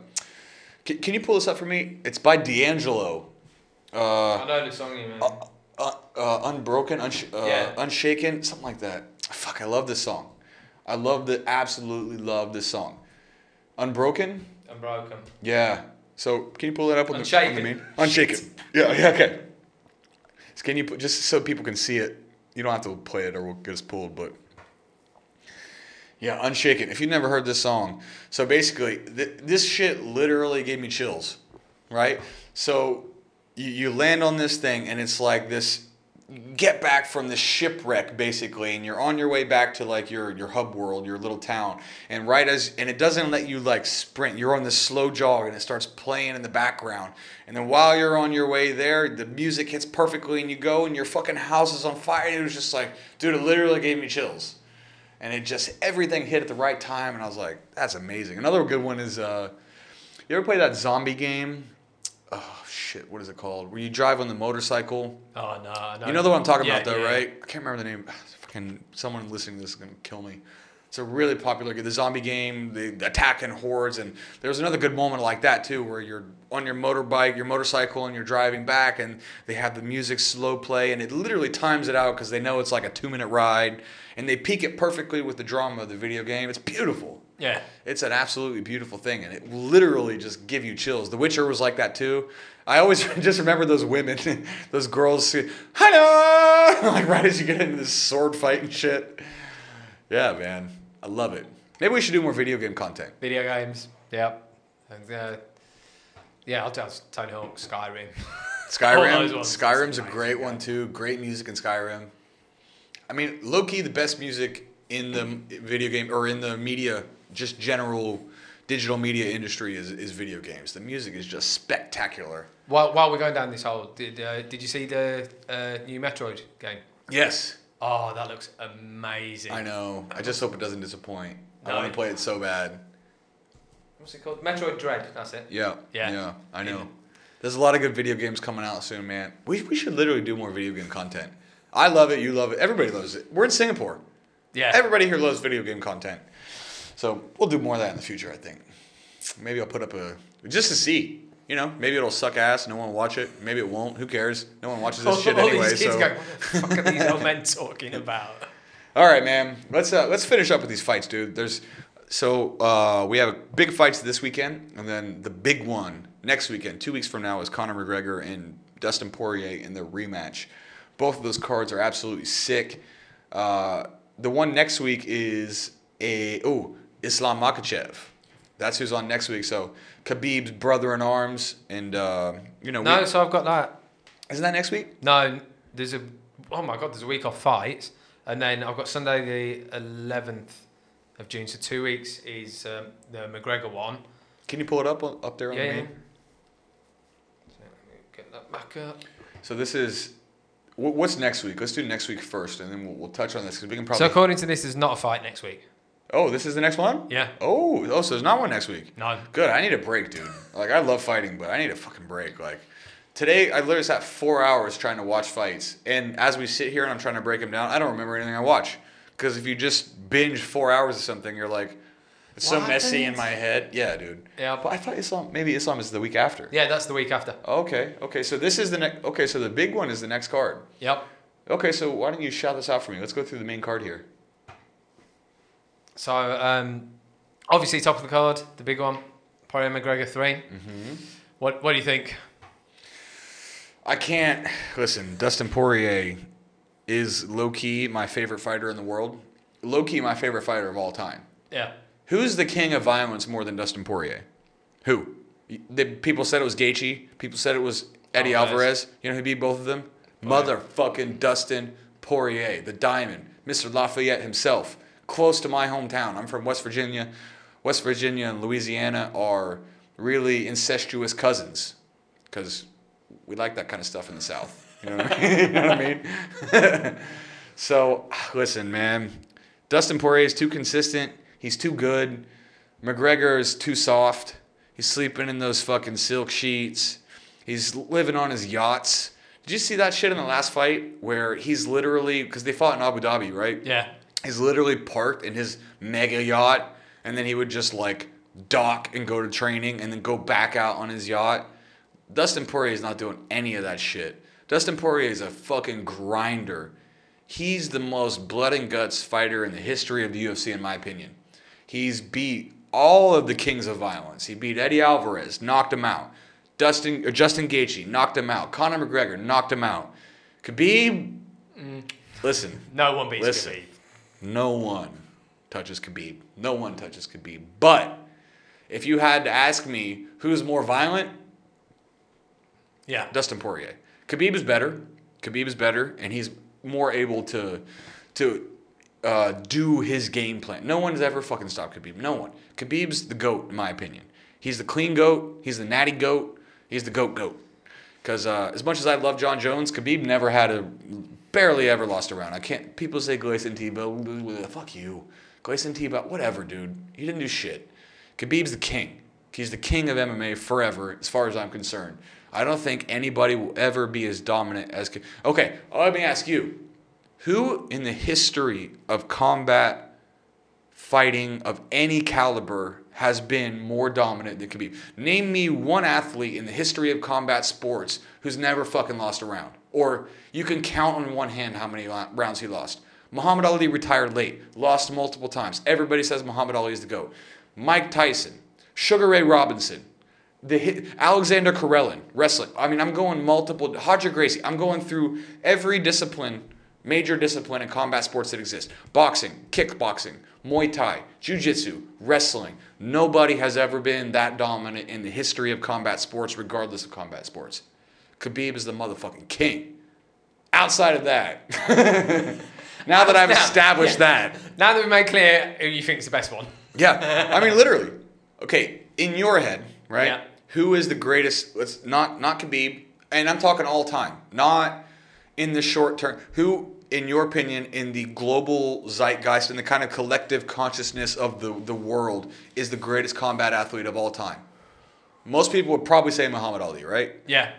can, can you pull this up for me? It's by D'Angelo. Uh I know the song you mean. uh, uh, uh, unbroken, unsh- uh, Yeah. unshaken, something like that. Fuck, I love this song. I love the absolutely love this song. Unbroken, Unbroken. yeah. So can you pull that up on the, on Unshaken. the main? Unshaken. Yeah, yeah, okay. So can you put just so people can see it? You don't have to play it or we'll get us pulled, but yeah, Unshaken. If you've never heard this song, so basically th- this shit literally gave me chills, right? So you, you land on this thing and it's like this get back from the shipwreck basically and you're on your way back to like your your hub world your little town and right as and it doesn't let you like sprint you're on this slow jog and it starts playing in the background and then while you're on your way there the music hits perfectly and you go and your fucking house is on fire it was just like dude it literally gave me chills and it just everything hit at the right time, and I was like, that's amazing. Another good one is uh, you ever play that zombie game? Oh shit, what is it called? Where you drive on the motorcycle. Oh no, no. You know the one I'm talking Yeah, about, though, yeah. right? I can't remember the name. Fucking someone listening to this is gonna kill me. It's a really popular game. The zombie game, the attacking hordes, and there's another good moment like that too, where you're on your motorbike, your motorcycle, and you're driving back, and they have the music slow play, and it literally times it out because they know it's like a two minute ride, and they peak it perfectly with the drama of the video game. It's beautiful. Yeah. It's an absolutely beautiful thing, and it literally just give you chills. The Witcher was like that too. I always *laughs* just remember those women, *laughs* those girls, "Hello!" *laughs* like right as you get into this sword fight and shit. Yeah, man, I love it. Maybe we should do more video game content. Video games. Yep. And, uh, yeah, I'll tell Tony Hawk, Skyrim. Skyrim, All those ones. Skyrim's a great yeah. one too. Great music in Skyrim. I mean, low key, the best music in the video game or in the media, just general digital media industry is, is video games. The music is just spectacular. While, while we're going down this hole, did uh, did you see the uh, new Metroid game? Yes, Oh, that looks amazing. I know. I just hope it doesn't disappoint. I want to play it so bad. What's it called? Metroid Dread. That's it. Yeah. Yeah. Yeah. I know. Yeah. There's a lot of good video games coming out soon, man. We, we should literally do more video game content. I love it. You love it. Everybody loves it. We're in Singapore. Yeah. Everybody here loves video game content. So we'll do more of that in the future, I think. Maybe I'll put up a just to see. You know, maybe it'll suck ass. No one will watch it. Maybe it won't. Who cares? No one watches this *laughs* shit All anyway. these kids So. go, what the fuck are these *laughs* old men talking about? All right, man. Let's uh, let's finish up with these fights, dude. There's so uh, we have big fights this weekend, and then the big one next weekend, two weeks from now, is Conor McGregor and Dustin Poirier in the rematch. Both of those cards are absolutely sick. Uh, the one next week is a oh Islam Makhachev. That's who's on next week. So Khabib's brother in arms, and uh, you know, No, we, so I've got that. isn't that next week? No, there's a. Oh my god, there's a week off fights, and then I've got Sunday the 11th of June. So two weeks is um, the McGregor one. Can you pull it up up there on Yeah, the yeah. main? So let me get that back up. So this is what's next week? Let's do next week first, and then we'll, we'll touch on this because we can probably. So according to this, there's not a fight next week. Oh, this is the next one. Yeah. Oh, oh, so there's not one next week. No. Good. I need a break, dude. Like I love fighting, but I need a fucking break. Like today, I literally sat four hours trying to watch fights, and as we sit here and I'm trying to break them down, I don't remember anything I watch. Because if you just binge four hours of something, you're like, it's so What messy in my head. Yeah, dude. Yeah. But I thought Islam, maybe Islam is the week after. Yeah, that's the week after. Oh, okay. Okay. So this is the next. Okay. So the big one is the next card. Yep. Okay, so why don't you shout this out for me? Let's go through the main card here. So um, obviously top of the card, the big one, Poirier McGregor 3 Mm-hmm. What What do you think? I can't listen. Dustin Poirier is low key my favorite fighter in the world. Low key my favorite fighter of all time. Yeah. Who's the king of violence more than Dustin Poirier? Who? The, people said it was Gaethje. People said it was Eddie Alvarez. Alvarez. You know who beat both of them? Motherfucking Dustin Poirier, the Diamond, Mr. Lafayette himself, close to my hometown. I'm from West Virginia. West Virginia and Louisiana are really incestuous cousins, because we like that kind of stuff in the South. You know what I mean? *laughs* *laughs* so ah, listen, man. Dustin Poirier is too consistent. He's too good. McGregor is too soft. He's sleeping in those fucking silk sheets. He's living on his yachts. Did you see that shit in the last fight where he's literally because they fought in Abu Dhabi, right? Yeah. He's literally parked in his mega yacht, and then he would just like dock and go to training, and then go back out on his yacht. Dustin Poirier is not doing any of that shit. Dustin Poirier is a fucking grinder. He's the most blood and guts fighter in the history of the UFC, in my opinion. He's beat all of the kings of violence. He beat Eddie Alvarez, knocked him out. Dustin, or Justin Gaethje knocked him out. Conor McGregor knocked him out. Khabib, mm. listen, No one beats Listen. Khabib. No one touches Khabib. No one touches Khabib. But if you had to ask me who's more violent, Yeah. Dustin Poirier. Khabib is better. Khabib is better, and he's more able to to uh, do his game plan. No one's ever fucking stopped Khabib. No one. Khabib's the goat, in my opinion. He's the clean goat. He's the natty goat. He's the goat goat. Because uh, as much as I love Jon Jones, Khabib never had a barely ever lost a round. I can't. People say Gleison Tibau, fuck you, Gleison Tibau, whatever, dude. He didn't do shit. Khabib's the king. He's the king of MMA forever, as far as I'm concerned. I don't think anybody will ever be as dominant as. Okay, let me ask you: Who in the history of combat fighting of any caliber has been more dominant than Khabib? Name me one athlete in the history of combat sports who's never fucking lost a round. Or you can count on one hand how many rounds he lost. Muhammad Ali retired late, lost multiple times. Everybody says Muhammad Ali is the GOAT. Mike Tyson, Sugar Ray Robinson, the Alexander Karelin, wrestling. I mean, I'm going multiple. Roger Gracie. I'm going through every discipline, major discipline in combat sports that exist: boxing, kickboxing, Muay Thai, Jiu Jitsu, wrestling. Nobody has ever been that dominant in the history of combat sports, regardless of combat sports. Khabib is the motherfucking king. Outside of that, *laughs* now that I've established yeah. that, now that we've made clear who you think is the best one. Yeah, I mean literally. Okay, in your head, right? Yeah. Who is the greatest? Let's not not Khabib, and I'm talking all time, not in the short term. Who, in your opinion, in the global zeitgeist and the kind of collective consciousness of the the world, is the greatest combat athlete of all time? Most people would probably say Muhammad Ali, right? Yeah.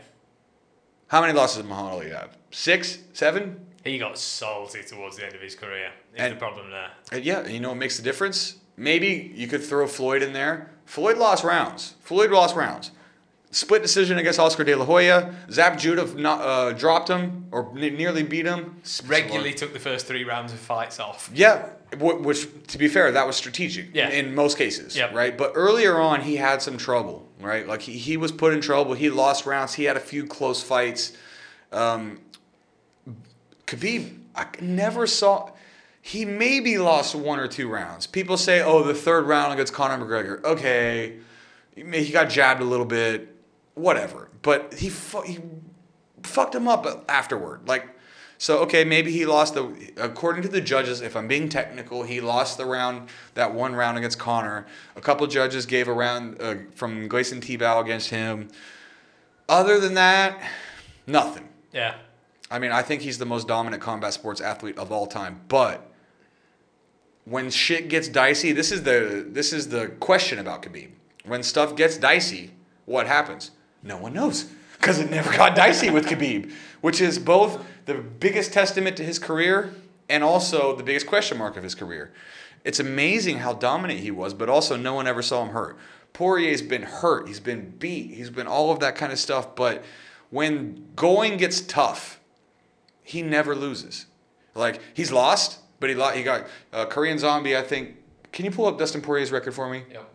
How many losses did Muhammad Ali have? Six, seven? He got salty towards the end of his career. Is and, the problem there? And yeah, you know what makes the difference? Maybe you could throw Floyd in there. Floyd lost rounds. Floyd lost rounds. Split decision against Oscar De La Hoya. Zab Judah uh, dropped him or n- nearly beat him. Regularly took the first three rounds of fights off. Yeah, which to be fair, that was strategic. Yeah. in most cases. Yep. Right, but earlier on, he had some trouble. Right, like he, he was put in trouble. He lost rounds. He had a few close fights. Um, Khabib, I never saw. He maybe lost one or two rounds. People say, "Oh, the third round against Conor McGregor." Okay, he got jabbed a little bit, whatever. But he fu- he fucked him up afterward. Like, so okay, maybe he lost the. According to the judges, if I'm being technical, he lost the round that one round against Conor. A couple judges gave a round uh, from Gleison Tibau against him. Other than that, nothing. Yeah. I mean, I think he's the most dominant combat sports athlete of all time. But when shit gets dicey, this is the this is the question about Khabib. When stuff gets dicey, what happens? No one knows because it never *laughs* got dicey with Khabib, which is both the biggest testament to his career and also the biggest question mark of his career. It's amazing how dominant he was, but also no one ever saw him hurt. Poirier's been hurt, he's been beat, he's been all of that kind of stuff, but when going gets tough, he never loses. Like he's lost, but he he got uh, Korean Zombie. I think. Can you pull up Dustin Poirier's record for me? Yep.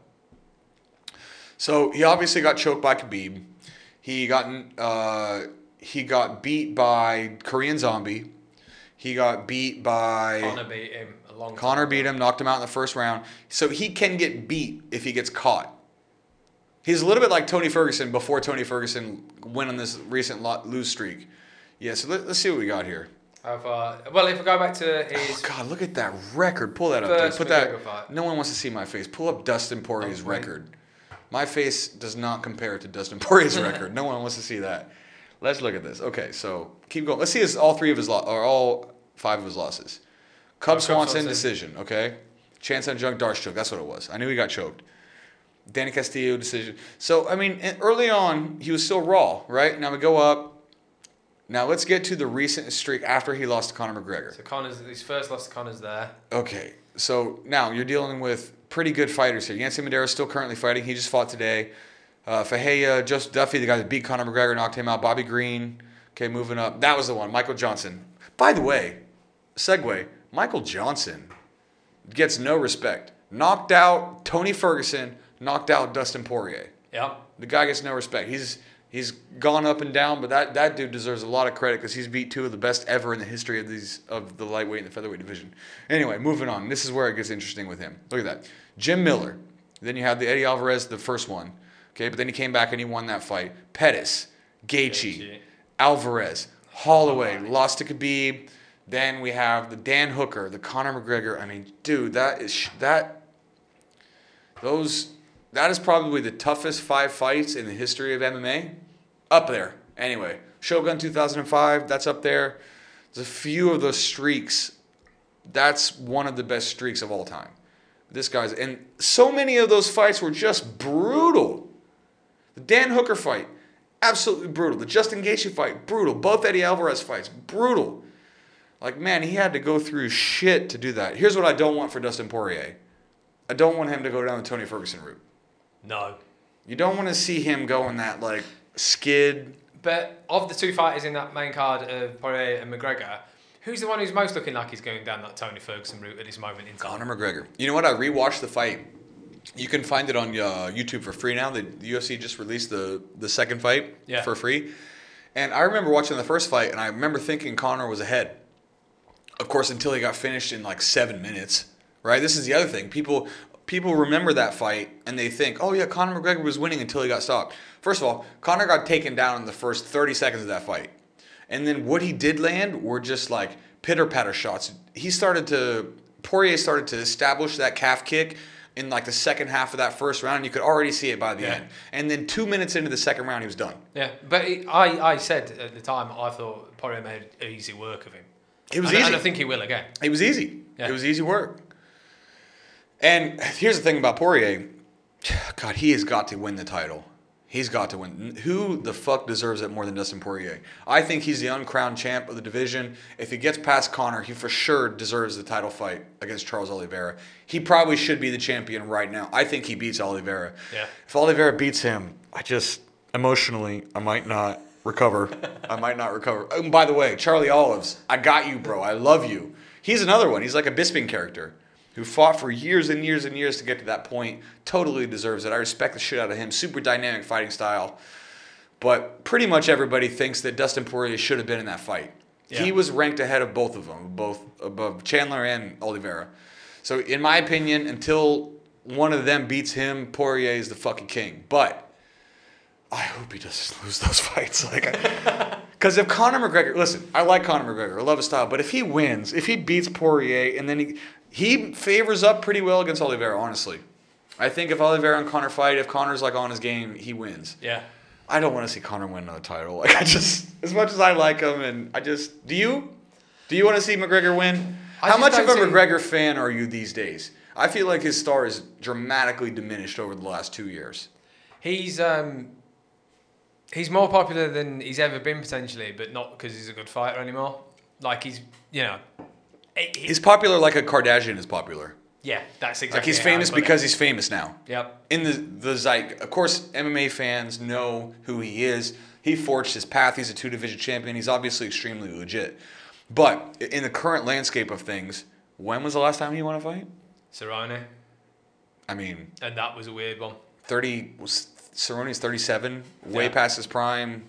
So he obviously got choked by Khabib. He got uh, he got beat by Korean Zombie. He got beat by Conor beat him a long Conor beat him, knocked him out in the first round. So he can get beat if he gets caught. He's a little bit like Tony Ferguson before Tony Ferguson went on this recent lose streak. Yeah, so let, us see what we got here. Uh, well, if we go back to his. Oh, God, look at that record. Pull that up, dude. Put that. Fight. No one wants to see my face. Pull up Dustin Poirier's oh, record. My face does not compare to Dustin *laughs* Poirier's record. No one wants to see that. Let's look at this. Okay, so keep going. Let's see his all three of his lo- or all five of his losses. Cub oh, Swanson decision. Okay, Chan Sung Jung D'Arce choke. That's what it was. I knew he got choked. Danny Castillo decision. So I mean, early on he was still raw, right? Now we go up. Now let's get to the recent streak after he lost to Conor McGregor. So Conor's his first loss to Conor's there. Okay, so now you're dealing with pretty good fighters here. Yancy Medeiros still currently fighting. He just fought today. Uh, Fahea, Joseph Duffy, the guy that beat Conor McGregor, knocked him out. Bobby Green. Okay, moving up. That was the one. Michael Johnson. By the way, segue. Michael Johnson gets no respect. Knocked out Tony Ferguson. Knocked out Dustin Poirier. Yep. The guy gets no respect. He's he's gone up and down, but that, that dude deserves a lot of credit because he's beat two of the best ever in the history of these of the lightweight and the featherweight division. Anyway, moving on. This is where it gets interesting with him. Look at that. Jim Miller. Then you have the Eddie Alvarez, the first one. Okay, but then he came back and he won that fight. Pettis, Gaethje, Alvarez, Holloway, lost to Khabib. Then we have the Dan Hooker, the Conor McGregor. I mean, dude, that is that. Those that is probably the toughest five fights in the history of MMA. Up there. Anyway, Shogun 2005, that's up there. There's a few of those streaks. That's one of the best streaks of all time. This guy's and so many of those fights were just brutal. The Dan Hooker fight, absolutely brutal. The Justin Gaethje fight, brutal. Both Eddie Alvarez fights, brutal. Like man, he had to go through shit to do that. Here's what I don't want for Dustin Poirier. I don't want him to go down the Tony Ferguson route. No. You don't want to see him go in that like skid. But of the two fighters in that main card of Poirier and McGregor, who's the one who's most looking like he's going down that Tony Ferguson route at this moment in time? Conor McGregor. You know what? I rewatched the fight. You can find it on uh, YouTube for free now. The, the UFC just released the the second fight Yeah. for free. And I remember watching the first fight, and I remember thinking Conor was ahead. Of course, until he got finished in like seven minutes. Right. This is the other thing. People people remember that fight and they think, oh yeah, Conor McGregor was winning until he got stopped. First of all, Conor got taken down in the first 30 seconds of that fight. And then what he did land were just like pitter patter shots. He started to Poirier started to establish that calf kick in like the second half of that first round. You could already see it by the Yeah. end. And then two minutes into the second round, he was done. Yeah, but I, I said at the time I thought Poirier made easy work of him. It was and, easy. and I think he will again. It was easy. Yeah. It was easy work. And here's the thing about Poirier. God, he has got to win the title. He's got to win. Who the fuck deserves it more than Dustin Poirier? I think he's the uncrowned champ of the division. If he gets past Conor, he for sure deserves the title fight against Charles Oliveira. He probably should be the champion right now. I think he beats Oliveira. Yeah. If Oliveira beats him, I just emotionally, I might not recover. I might not recover. Oh, and by the way, Charlie Olives, I got you, bro. I love you. He's another one. He's like a Bisping character who fought for years and years and years to get to that point. Totally deserves it. I respect the shit out of him. Super dynamic fighting style. But pretty much everybody thinks that Dustin Poirier should have been in that fight. Yeah. He was ranked ahead of both of them, both above Chandler and Oliveira. So in my opinion, until one of them beats him, Poirier is the fucking king. But I hope he doesn't *laughs* lose those fights. Like, because *laughs* if Conor McGregor, listen, I like Conor McGregor, I love his style, but if he wins, if he beats Poirier, and then he he favors up pretty well against Oliveira, honestly. I think if Oliveira and Conor fight, if Conor's like on his game, he wins. Yeah. I don't want to see Conor win another title. *laughs* Like I just, as much as I like him, and I just, do you? Do you want to see McGregor win? I How much of a McGregor fan are you these days? I feel like his star is dramatically diminished over the last two years. He's um, he's more popular than he's ever been potentially, but not because he's a good fighter anymore. Like he's, you know, He's popular like a Kardashian is popular. yeah, that's exactly. Like he's famous because he's famous now. Yep. In the the zeit, of course, MMA fans know who he is. He forged his path. He's a two division champion. He's obviously extremely legit. But in the current landscape of things, when was the last time he won a fight? Cerrone, I mean, and that was a weird one. 30 was Cerrone's 37, way Yeah. past his prime.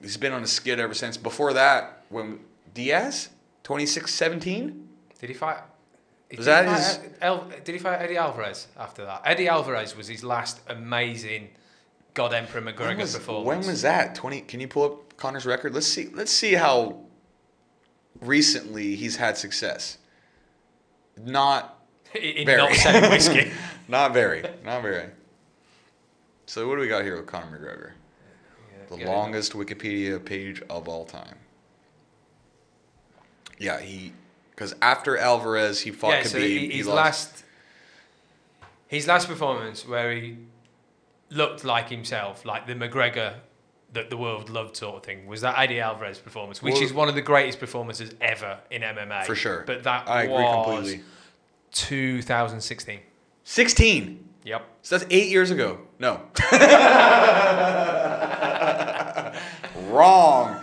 He's been on a skid ever since. Before that, when Diaz, 26 17? Did he fight? Was did that he fight his- El, did he fight Eddie Alvarez after that? Eddie Alvarez was his last amazing God Emperor McGregor When was, performance. when was that? 20 Can you pull up Conor's record? Let's see let's see how recently he's had success. Not *laughs* in, very. not selling whiskey? *laughs* not very. Not very. So what do we got here with Conor McGregor? The it. longest Wikipedia page of all time. Yeah, he because after Alvarez, he fought yeah, Khabib. so he- his last his last performance where he looked like himself, like the McGregor that the world loved, sort of thing, was that Eddie Alvarez performance, which Well- is one of the greatest performances ever in MMA. For sure. But that I agree completely. 2016. 16. Yep. So that's eight years ago. No. *laughs* Wrong.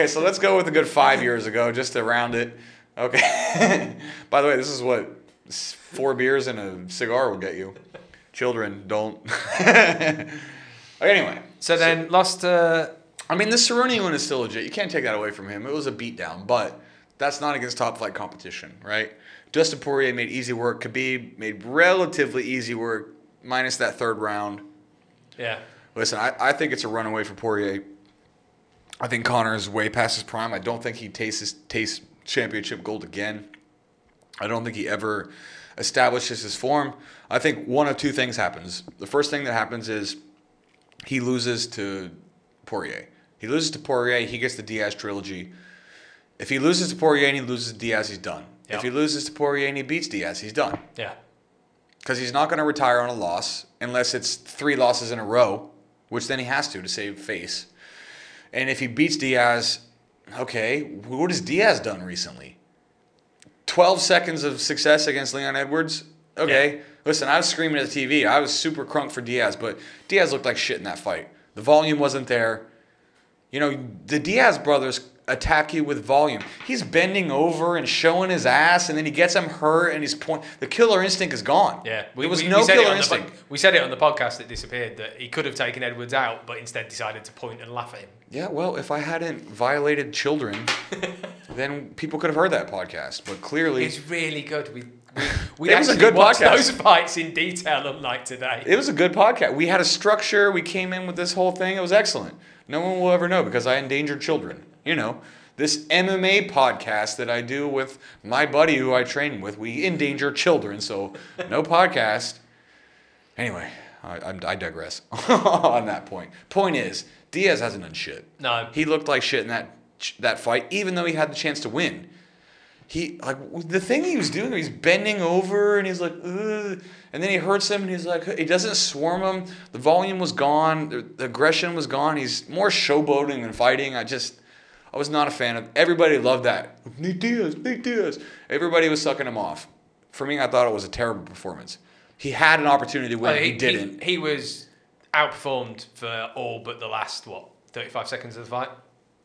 Okay, so let's go with a good five years ago, just to round it. Okay. *laughs* By the way, this is what four beers and a cigar will get you. Children, don't. *laughs* anyway, So then lost uh, I mean, the Cerrone one is still legit. You can't take that away from him. It was a beatdown, but that's not against top flight competition, right? Dustin Poirier made easy work. Khabib made relatively easy work, minus that third round. yeah. Listen, I, I think it's a runaway for Poirier. I think Conor is way past his prime. I don't think he tastes tastes championship gold again. I don't think he ever establishes his form. I think one of two things happens. The first thing that happens is he loses to Poirier. He loses to Poirier. He gets the Diaz trilogy, If he loses to Poirier and he loses to Diaz, he's done. Yep. If he loses to Poirier and he beats Diaz, he's done. Yeah. Because he's not going to retire on a loss unless it's three losses in a row, which then he has to to save face. And if he beats Diaz, okay, what has Diaz done recently? 12 seconds of success against Leon Edwards? Okay. Yeah. Listen, I was screaming at the TV. I was super crunk for Diaz, but Diaz looked like shit in that fight. The volume wasn't there. You know, the Diaz brothers attack you with volume. He's bending over and showing his ass, and then he gets him hurt, and he's point. The killer instinct is gone. Yeah, there was no said it killer on the instinct. we said it on the podcast that disappeared that he could have taken Edwards out, but instead decided to point and laugh at him. Yeah, well, if I hadn't violated children, *laughs* then people could have heard that podcast. But clearly, It's really good. We we, we It was a good watched podcast. those fights in detail, unlike today. it was a good podcast. We had a structure. We came in with this whole thing. It was excellent. No one will ever know because I endangered children. You know, this MMA podcast that I do with my buddy who I train with, we endanger children. So no *laughs* podcast. Anyway, I, I, digress *laughs* on that point. Point is, Diaz hasn't done shit. No. He looked like shit in that that fight, even though he had the chance to win. He like the thing he was doing. He's bending over and he's like, Ugh. and then he hurts him and he's like, he doesn't swarm him. The volume was gone. The, the aggression was gone. He's more showboating than fighting. I just, I was not a fan of. Everybody loved that. Nate Diaz, Nate Diaz. Everybody was sucking him off. For me, I thought it was a terrible performance. He had an opportunity to win. Oh, he, didn't. He, was outperformed for all but the last what thirty-five seconds of the fight.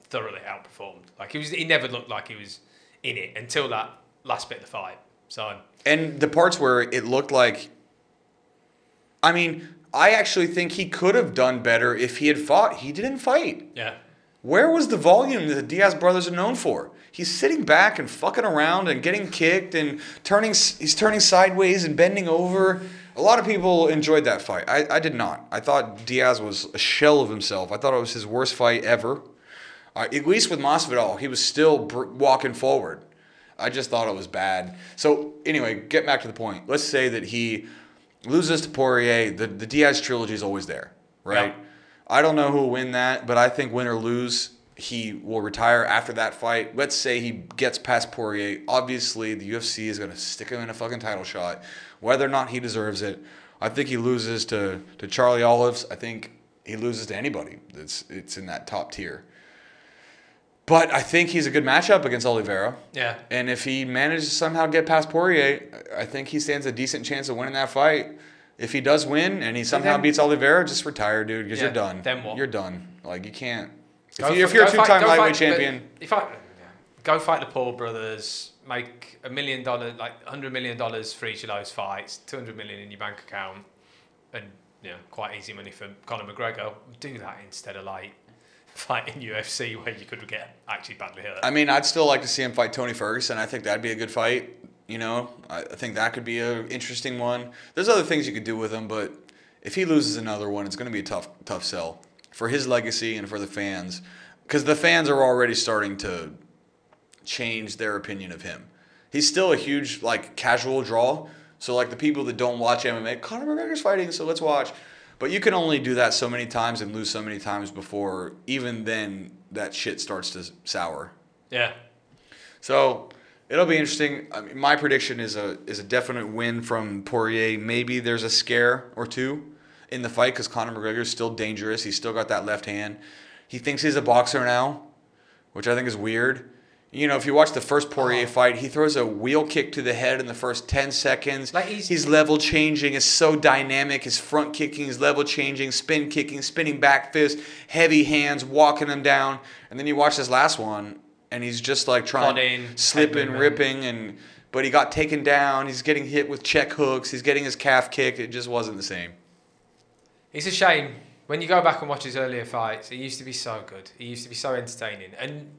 Thoroughly outperformed. Like he was, he never looked like he was in it until that last bit of the fight. So And the parts where it looked like, I mean, I actually think he could have done better if he had fought. He didn't fight. yeah, Where was the volume that the Diaz brothers are known for? He's sitting back and fucking around and getting kicked and turning. He's turning sideways and bending over. A lot of people enjoyed that fight. I, I did not. I thought Diaz was a shell of himself. I thought it was his worst fight ever. Uh, at least with Masvidal, he was still br- walking forward. I just thought it was bad. So anyway, get back to the point. Let's say that he loses to Poirier. The the Diaz trilogy is always there, right? I don't know who will win that, but I think win or lose, he will retire after that fight. Let's say he gets past Poirier. Obviously, the UFC is going to stick him in a fucking title shot, whether or not he deserves it. I think he loses to, to Charlie Olives. I think he loses to anybody that's it's in that top tier. But I think he's a good matchup against Oliveira. yeah. And if he manages to somehow get past Poirier, I think he stands a decent chance of winning that fight. If he does win and he somehow then- beats Oliveira, just retire, dude, because Yeah, you're done. then what? You're done. Like you can't. If, you, if you're a two-time lightweight champion, if I go fight the Paul brothers, make a million dollars, like hundred million dollars for each of those fights, two hundred million in your bank account, and you know, quite easy money for Conor McGregor. Do that instead of like fighting UFC where you could get actually badly hurt. I mean, I'd still like to see him fight Tony Ferguson. I think that'd be a good fight. You know, I I think that could be an interesting one. There's other things you could do with him, but if he loses another one, it's going to be a tough, tough sell for his legacy and for the fans, because the fans are already starting to change their opinion of him. He's still a huge like casual draw. So like the people that don't watch MMA, Conor McGregor's fighting, so let's watch. But you can only do that so many times and lose so many times before even then that shit starts to sour. yeah, So it'll be interesting. I mean, my prediction is a is a definite win from Poirier. Maybe there's a scare or two in the fight because Conor McGregor is still dangerous. He's still got that left hand. He thinks he's a boxer now, which I think is weird. You know, if you watch the first Poirier Oh. fight, he throws a wheel kick to the head in the first 10 seconds. Like he's- he's level changing, is so dynamic. His front kicking is level changing, spin kicking, spinning back fist, heavy hands, walking him down. And then you watch this last one, and he's just like trying, head slipping, ripping, and but he got taken down. He's getting hit with check hooks. He's getting his calf kicked. It just wasn't the same. it's a shame when you go back and watch his earlier fights. He used to be so good. He used to be so entertaining, and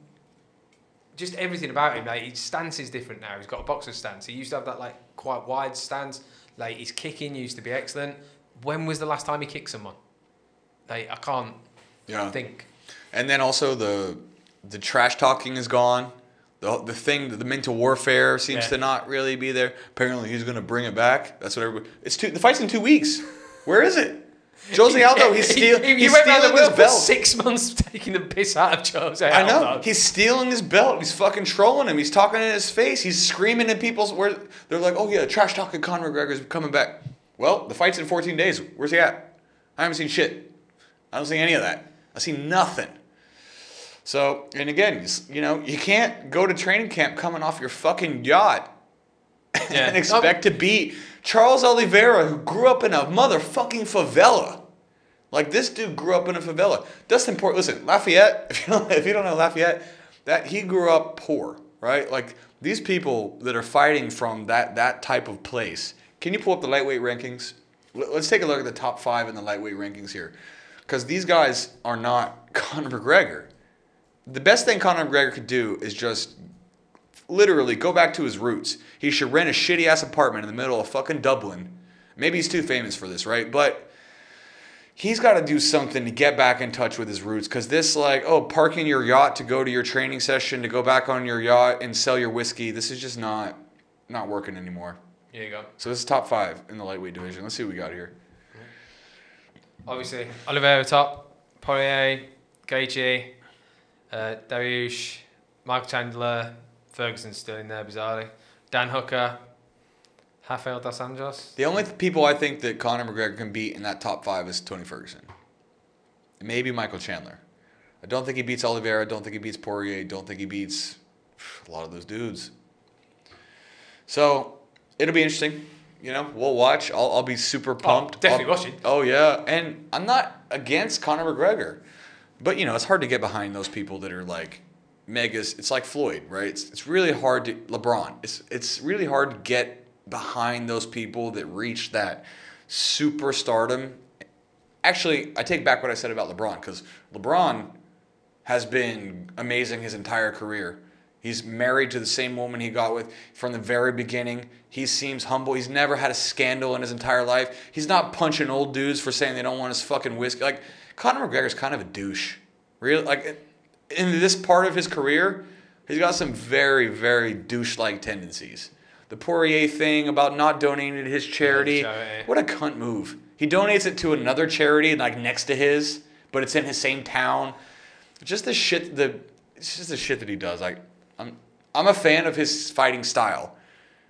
just everything about him. Like his stance is different now. He's got a boxer stance. He used to have that like quite wide stance. Like his kicking used to be excellent. When was the last time he kicked someone? Like I can't Yeah. think. And then also the the trash talking is gone. The, the thing, the mental warfare seems Yeah. to not really be there. Apparently, he's going to bring it back. That's what everybody. It's two. The fight's in two weeks. Where is it? *laughs* Jose Aldo, he's, steal, he, he he's went round the stealing his belt. six months *laughs* taking the piss out of Jose Aldo. I know. He's stealing his belt. He's fucking trolling him. He's talking in his face. He's screaming in people's where they're like, "Oh yeah, trash talking Conor McGregor's coming back." Well, the fight's in 14 days. Where's he at? I haven't seen shit. I don't see any of that. I see nothing. So, and again, you know, you can't go to training camp coming off your fucking yacht *laughs* Yeah. and expect to beat Charles Oliveira, who grew up in a motherfucking favela. Like this dude grew up in a favela. Dustin Port, listen, Lafayette. *laughs* If you don't, if you don't know Lafayette, that he grew up poor, right? Like these people that are fighting from that that type of place. Can you pull up the lightweight rankings? Let- Let's take a look at the top five in the lightweight rankings here, because these guys are not *laughs* Conor McGregor. The best thing Conor McGregor could do is just literally go back to his roots. He should rent a shitty ass apartment in the middle of fucking Dublin. Maybe he's too famous for this, right? But he's got to do something to get back in touch with his roots because this like oh parking your yacht to go to your training session to go back on your yacht and sell your whiskey this is just not not working anymore Here you go. so this is top five in the lightweight division let's see what we got here Obviously, Oliveira top, Poirier, Gaethje, uh, Dariush, Michael Chandler, Ferguson still in there bizarrely, Dan Hooker, Rafael dos Anjos. the only th- people i think that conor mcgregor can beat in that top five is tony ferguson. Maybe michael chandler. I don't think he beats oliveira don't think he beats poirier don't think he beats a lot of those dudes. So it'll be interesting you know we'll watch. I'll, I'll be super pumped. definitely I'll- watching. Oh yeah, and I'm not against Conor McGregor, but you know it's hard to get behind those people that are like megas. It's like Floyd, right? It's, it's really hard to LeBron. It's it's really hard to get behind those people that reach that superstardom. Actually, I take back what I said about LeBron because LeBron has been amazing his entire career. He's married to the same woman he got with from the very beginning. He seems humble. He's never had a scandal in his entire life. He's not punching old dudes for saying they don't want his fucking whiskey. Like Conor McGregor's kind of a douche. Really, like in this part of his career, he's got some very, very douche-like tendencies. The Poirier thing about not donating to his charity. charity. Eh. What a cunt move. He donates it to another charity like next to his, but it's in his same town. Just the shit the it's just the shit that he does. Like I'm I'm a fan of his fighting style,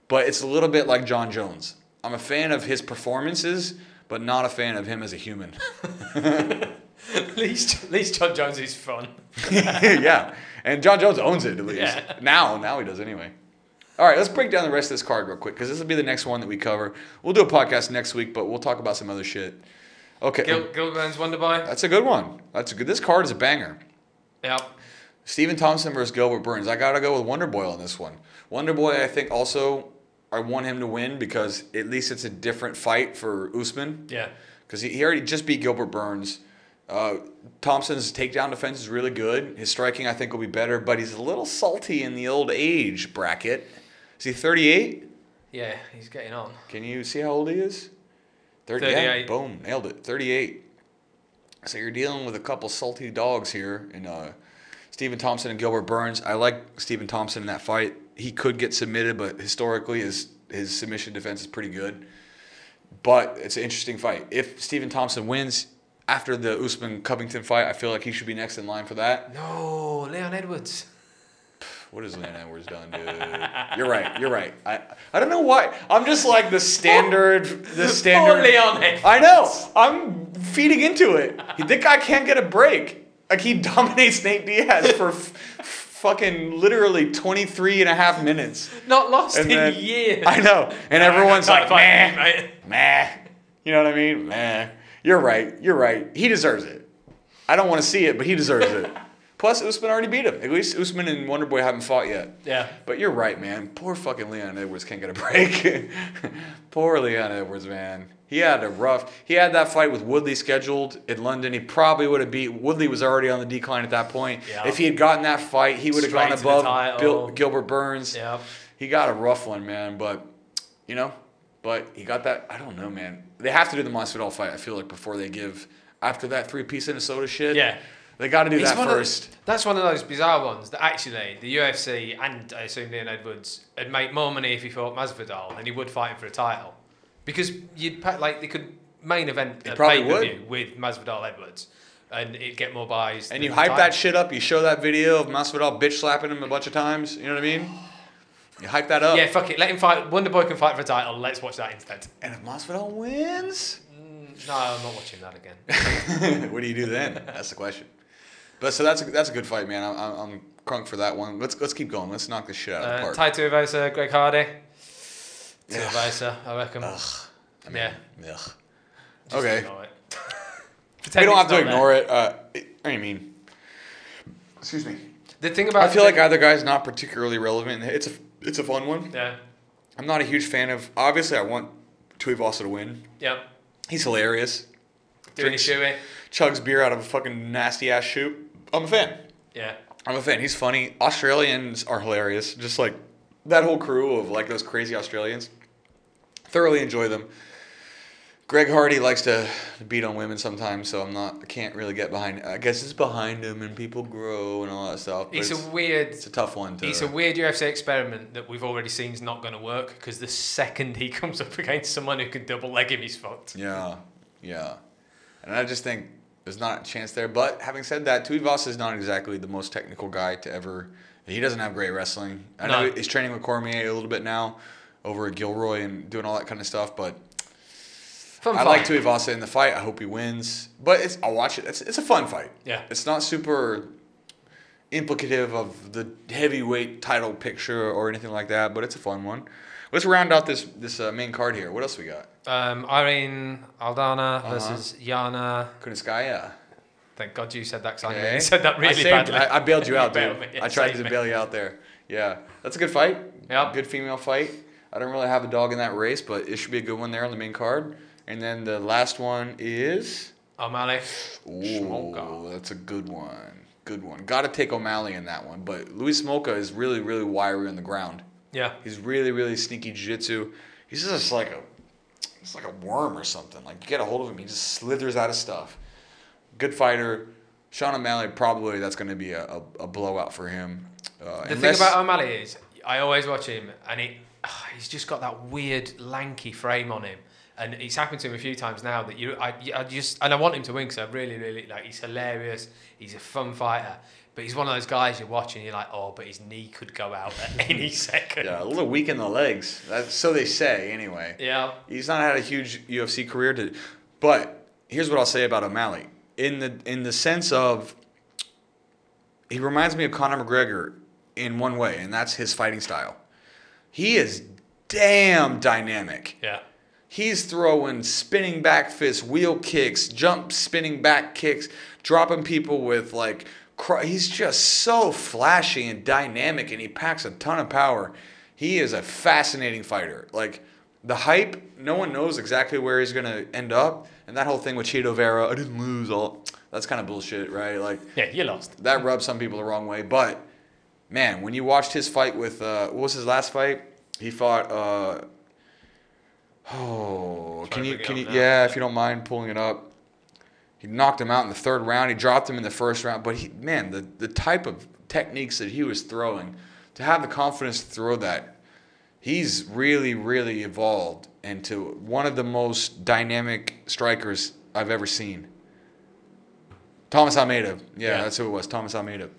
but it's a little bit like Jon Jones. I'm a fan of his performances, but not a fan of him as a human. *laughs* at least, at least Jon Jones is fun. *laughs* yeah. And Jon Jones owns it at least. Yeah. Now, now he does anyway. All right, let's break down the rest of this card real quick because this will be the next one that we cover. We'll do a podcast next week, but we'll talk about some other shit. Okay, Gil, Gil Burns Wonder Boy. that's a good one. That's a good. This card is a banger. Yep. Stephen Thompson versus Gilbert Burns. I gotta go with Wonder Boy on this one. Wonder Boy, I think also I want him to win because at least it's a different fight for Usman Yeah. because he, he already just beat Gilbert Burns. Uh, Thompson's takedown defense is really good. His striking, I think, will be better, but he's a little salty in the old age bracket. Is he 38? Yeah, he's getting on. Can you see how old he is? 30, 38. Yeah, boom, nailed it. 38. So you're dealing with a couple salty dogs here in uh, Stephen Thompson and Gilbert Burns. I like Stephen Thompson in that fight. He could get submitted, but historically his his submission defense is pretty good. But it's an interesting fight. If Stephen Thompson wins after the Usman Covington fight, I feel like he should be next in line for that. No, Leon Edwards. What has Leon Edwards done, dude? You're right. You're right. I I don't know why. I'm just like the standard. *laughs* The standard. Poor Leon Edwards. I know. I'm feeding into it. That guy can't get a break. Like he *laughs* dominates Nate Diaz for fucking literally 23 and a half minutes. Not lost And in then- years. I know. And everyone's like, fight, meh, meh. You know what I mean? Meh. You're right. You're right. He deserves it. I don't want to see it, but he deserves it. *laughs* Plus, Usman already beat him. At least Usman and Wonderboy haven't fought yet. Yeah. But you're right, man. Poor fucking Leon Edwards can't get a break. *laughs* Poor Leon Edwards, man. He had a rough. He had that fight with Woodley scheduled in London. He probably would have beat. Woodley was already on the decline at that point. Yeah. If he had gotten that fight, he would have Straight gone above title. Bill, Gilbert Burns. Yep. He got a rough one, man. But you know, but he got that. I don't know, man. They have to do the Masvidal fight. I feel like before they give after that three piece Minnesota shit. Yeah. They got to do It's that one of- first. that's one of those bizarre ones that actually the UFC and I assume Leon Edwards would make more money if he fought Masvidal than he would fighting for a title, because you'd pa- like they could main event at probably pay per view with Masvidal Edwards, and it'd get more buys. And you hype that shit up. You show that video of Masvidal bitch slapping him a bunch of times. You know what I mean? You hype that up. Yeah, fuck it. Let him fight. Wonder Boy can fight for a title. Let's watch that instead. And if Masvidal wins, No, I'm not watching that again. *laughs* what do you do then? That's the question. But so that's a, that's a good fight, man. I'm, I'm, crunk for that one. Let's let's keep going. Let's knock this shit out of the Uh, park. Tai Tuivasa, Greg Hardy. Yeah. Tuivasa, I reckon. Ugh. I mean, Yeah. ugh. Just Okay. it. *laughs* We don't have to not ignore it. Uh, it. I mean, excuse me. The thing about I feel like either guy's not particularly relevant. It's a it's a fun one. Yeah. I'm not a huge fan of. Obviously, I want Tuivasa to win. Yep. He's hilarious. Doing Drinks- his shoey. Chugs beer out of a fucking nasty ass shoot. I'm a fan. Yeah. I'm a fan. He's funny. Australians are hilarious. Just like that whole crew of like those crazy Australians. Thoroughly enjoy them. Greg Hardy likes to beat on women sometimes, so I'm not. I can't really get behind. I guess it's behind him, and people grow and all that stuff. It's it's, a weird. it's a tough one to. It's a weird UFC experiment that we've already seen is not going to work because the second he *laughs* comes up against someone who can double leg him, he's fucked. Yeah, yeah. And I just think there's not a chance there. But having said that, Tuivasa is not exactly the most technical guy to ever. He doesn't have great wrestling. I know No. he's training with Cormier a little bit now, over at Gilroy and doing all that kind of stuff. But Fun I fight. like Tuivasa in the fight. I hope he wins. But it's I'll watch it. It's, it's a fun fight. Yeah. It's not super implicative of the heavyweight title picture or anything like that. But it's a fun one. Let's round out this this uh, main card here. What else we got? Um, Irene Aldana Uh-huh. versus Yana. Kunitskaya. Thank God you said that because I Okay. you said that really I saved- badly. I, I bailed you out, *laughs* You dude. bailed me. I tried to me. bail you out there. Yeah, that's a good fight. Yep. Good female fight. I don't really have a dog in that race, but it should be a good one there on the main card. And then the last one is. O'Malley. Ooh, that's a good one. Good one. Got to take O'Malley in that one. But Louis Smolka is really, really wiry on the ground. Yeah. He's really, really sneaky jiu-jitsu. He's just like a, it's like a worm or something. Like you get a hold of him, he just slithers out of stuff. Good fighter. Sean O'Malley probably that's going to be a, a, a blowout for him. Uh, The unless- thing about O'Malley is, I always watch him, and it, *sighs* he's just got that weird lanky frame on him, and it's happened to him a few times now that you, I, I just, and I want him to win because I really, really like. He's hilarious. He's a fun fighter, but he's one of those guys you're watching, you're like, oh, but his knee could go out at *laughs* any second. yeah, a little weak in the legs. That's, so they say anyway. Yeah. He's not had a huge UFC career to, but here's what I'll say about O'Malley in the in the sense of he reminds me of Conor McGregor in one way, and that's his fighting style. He is damn dynamic. Yeah. He's throwing spinning back fists, wheel kicks, jump spinning back kicks, dropping people with like. cr- He's just so flashy and dynamic, and he packs a ton of power. He is a fascinating fighter. Like the hype, no one knows exactly where he's gonna end up, and that whole thing with Chito Vera, I didn't lose all. That's kind of bullshit, right? Like Yeah, you lost. that rubs some people the wrong way. But man, when you watched his fight with uh, what was his last fight? He fought. Uh, oh, can you can you now. yeah, if you don't mind pulling it up. He knocked him out in the third round. He dropped him in the first round. But he, man, the the type of techniques that he was throwing, to have the confidence to throw that, he's really really evolved into one of the most dynamic strikers I've ever seen. Thomas Almeida. Yeah, Yeah. that's who it was. Thomas Almeida.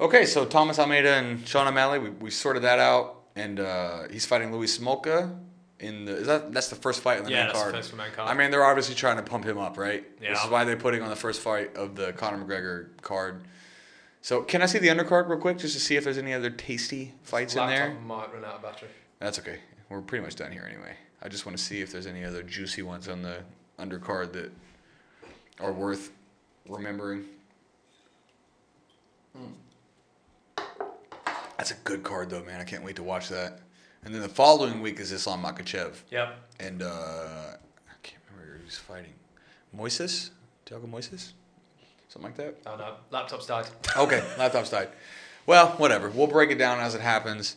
Okay, so Thomas Almeida and Sean O'Malley, we, we sorted that out, and uh, he's fighting Louis Smolka in the. Is that that's the first fight in the Yeah, main that's the card? first for main card. I mean, they're obviously trying to pump him up, right? Yeah. This is why they're putting on the first fight of the Conor McGregor card. So, can I see the undercard real quick, just to see if there's any other tasty fights in there? Might run out of battery. That's okay. We're pretty much done here anyway. I just want to see if there's any other juicy ones on the undercard that are worth remembering. That's a good card though, man. I can't wait to watch that. And then the following week is Islam Makhachev, Yep. and uh, I can't remember who's fighting. Moises, Thiago Moises, something like that. Oh no, laptop's died. Okay, *laughs* laptop's died. Well, whatever. We'll break it down as it happens.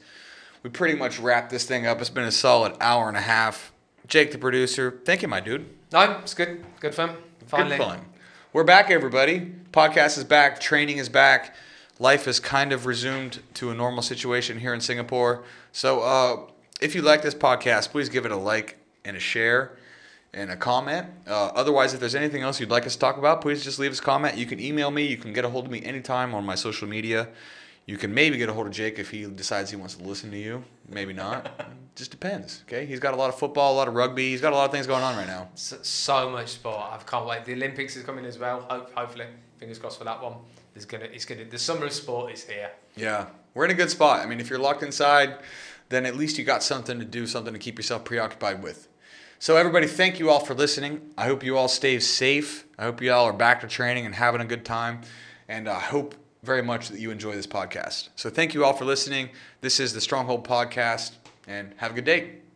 We pretty much wrapped this thing up. It's been a solid hour and a half. Jake, the producer, thank you, my dude. No, it's good. Good fun. Finally. Good fun. We're back, everybody. Podcast is back. Training is back. Life has kind of resumed to a normal situation here in Singapore. So, uh, if you like this podcast, please give it a like and a share. and a comment. Uh, otherwise, if there's anything else you'd like us to talk about, please just leave us a comment. You can email me. You can get a hold of me anytime on my social media. You can maybe get a hold of Jake if he decides he wants to listen to you. Maybe not. *laughs* just depends. Okay, he's got a lot of football, a lot of rugby. He's got a lot of things going on right now. So, so much sport. I can't wait. The Olympics is coming as well. Hope, hopefully, fingers crossed for that one. There's gonna, it's gonna. The summer of sport is here. Yeah, we're in a good spot. I mean, if you're locked inside, then at least you got something to do, something to keep yourself preoccupied with. So, everybody, thank you all for listening. I hope you all stay safe. I hope you all are back to training and having a good time. And I hope very much that you enjoy this podcast. So, thank you all for listening. This is the Stronghold Podcast, and have a good day.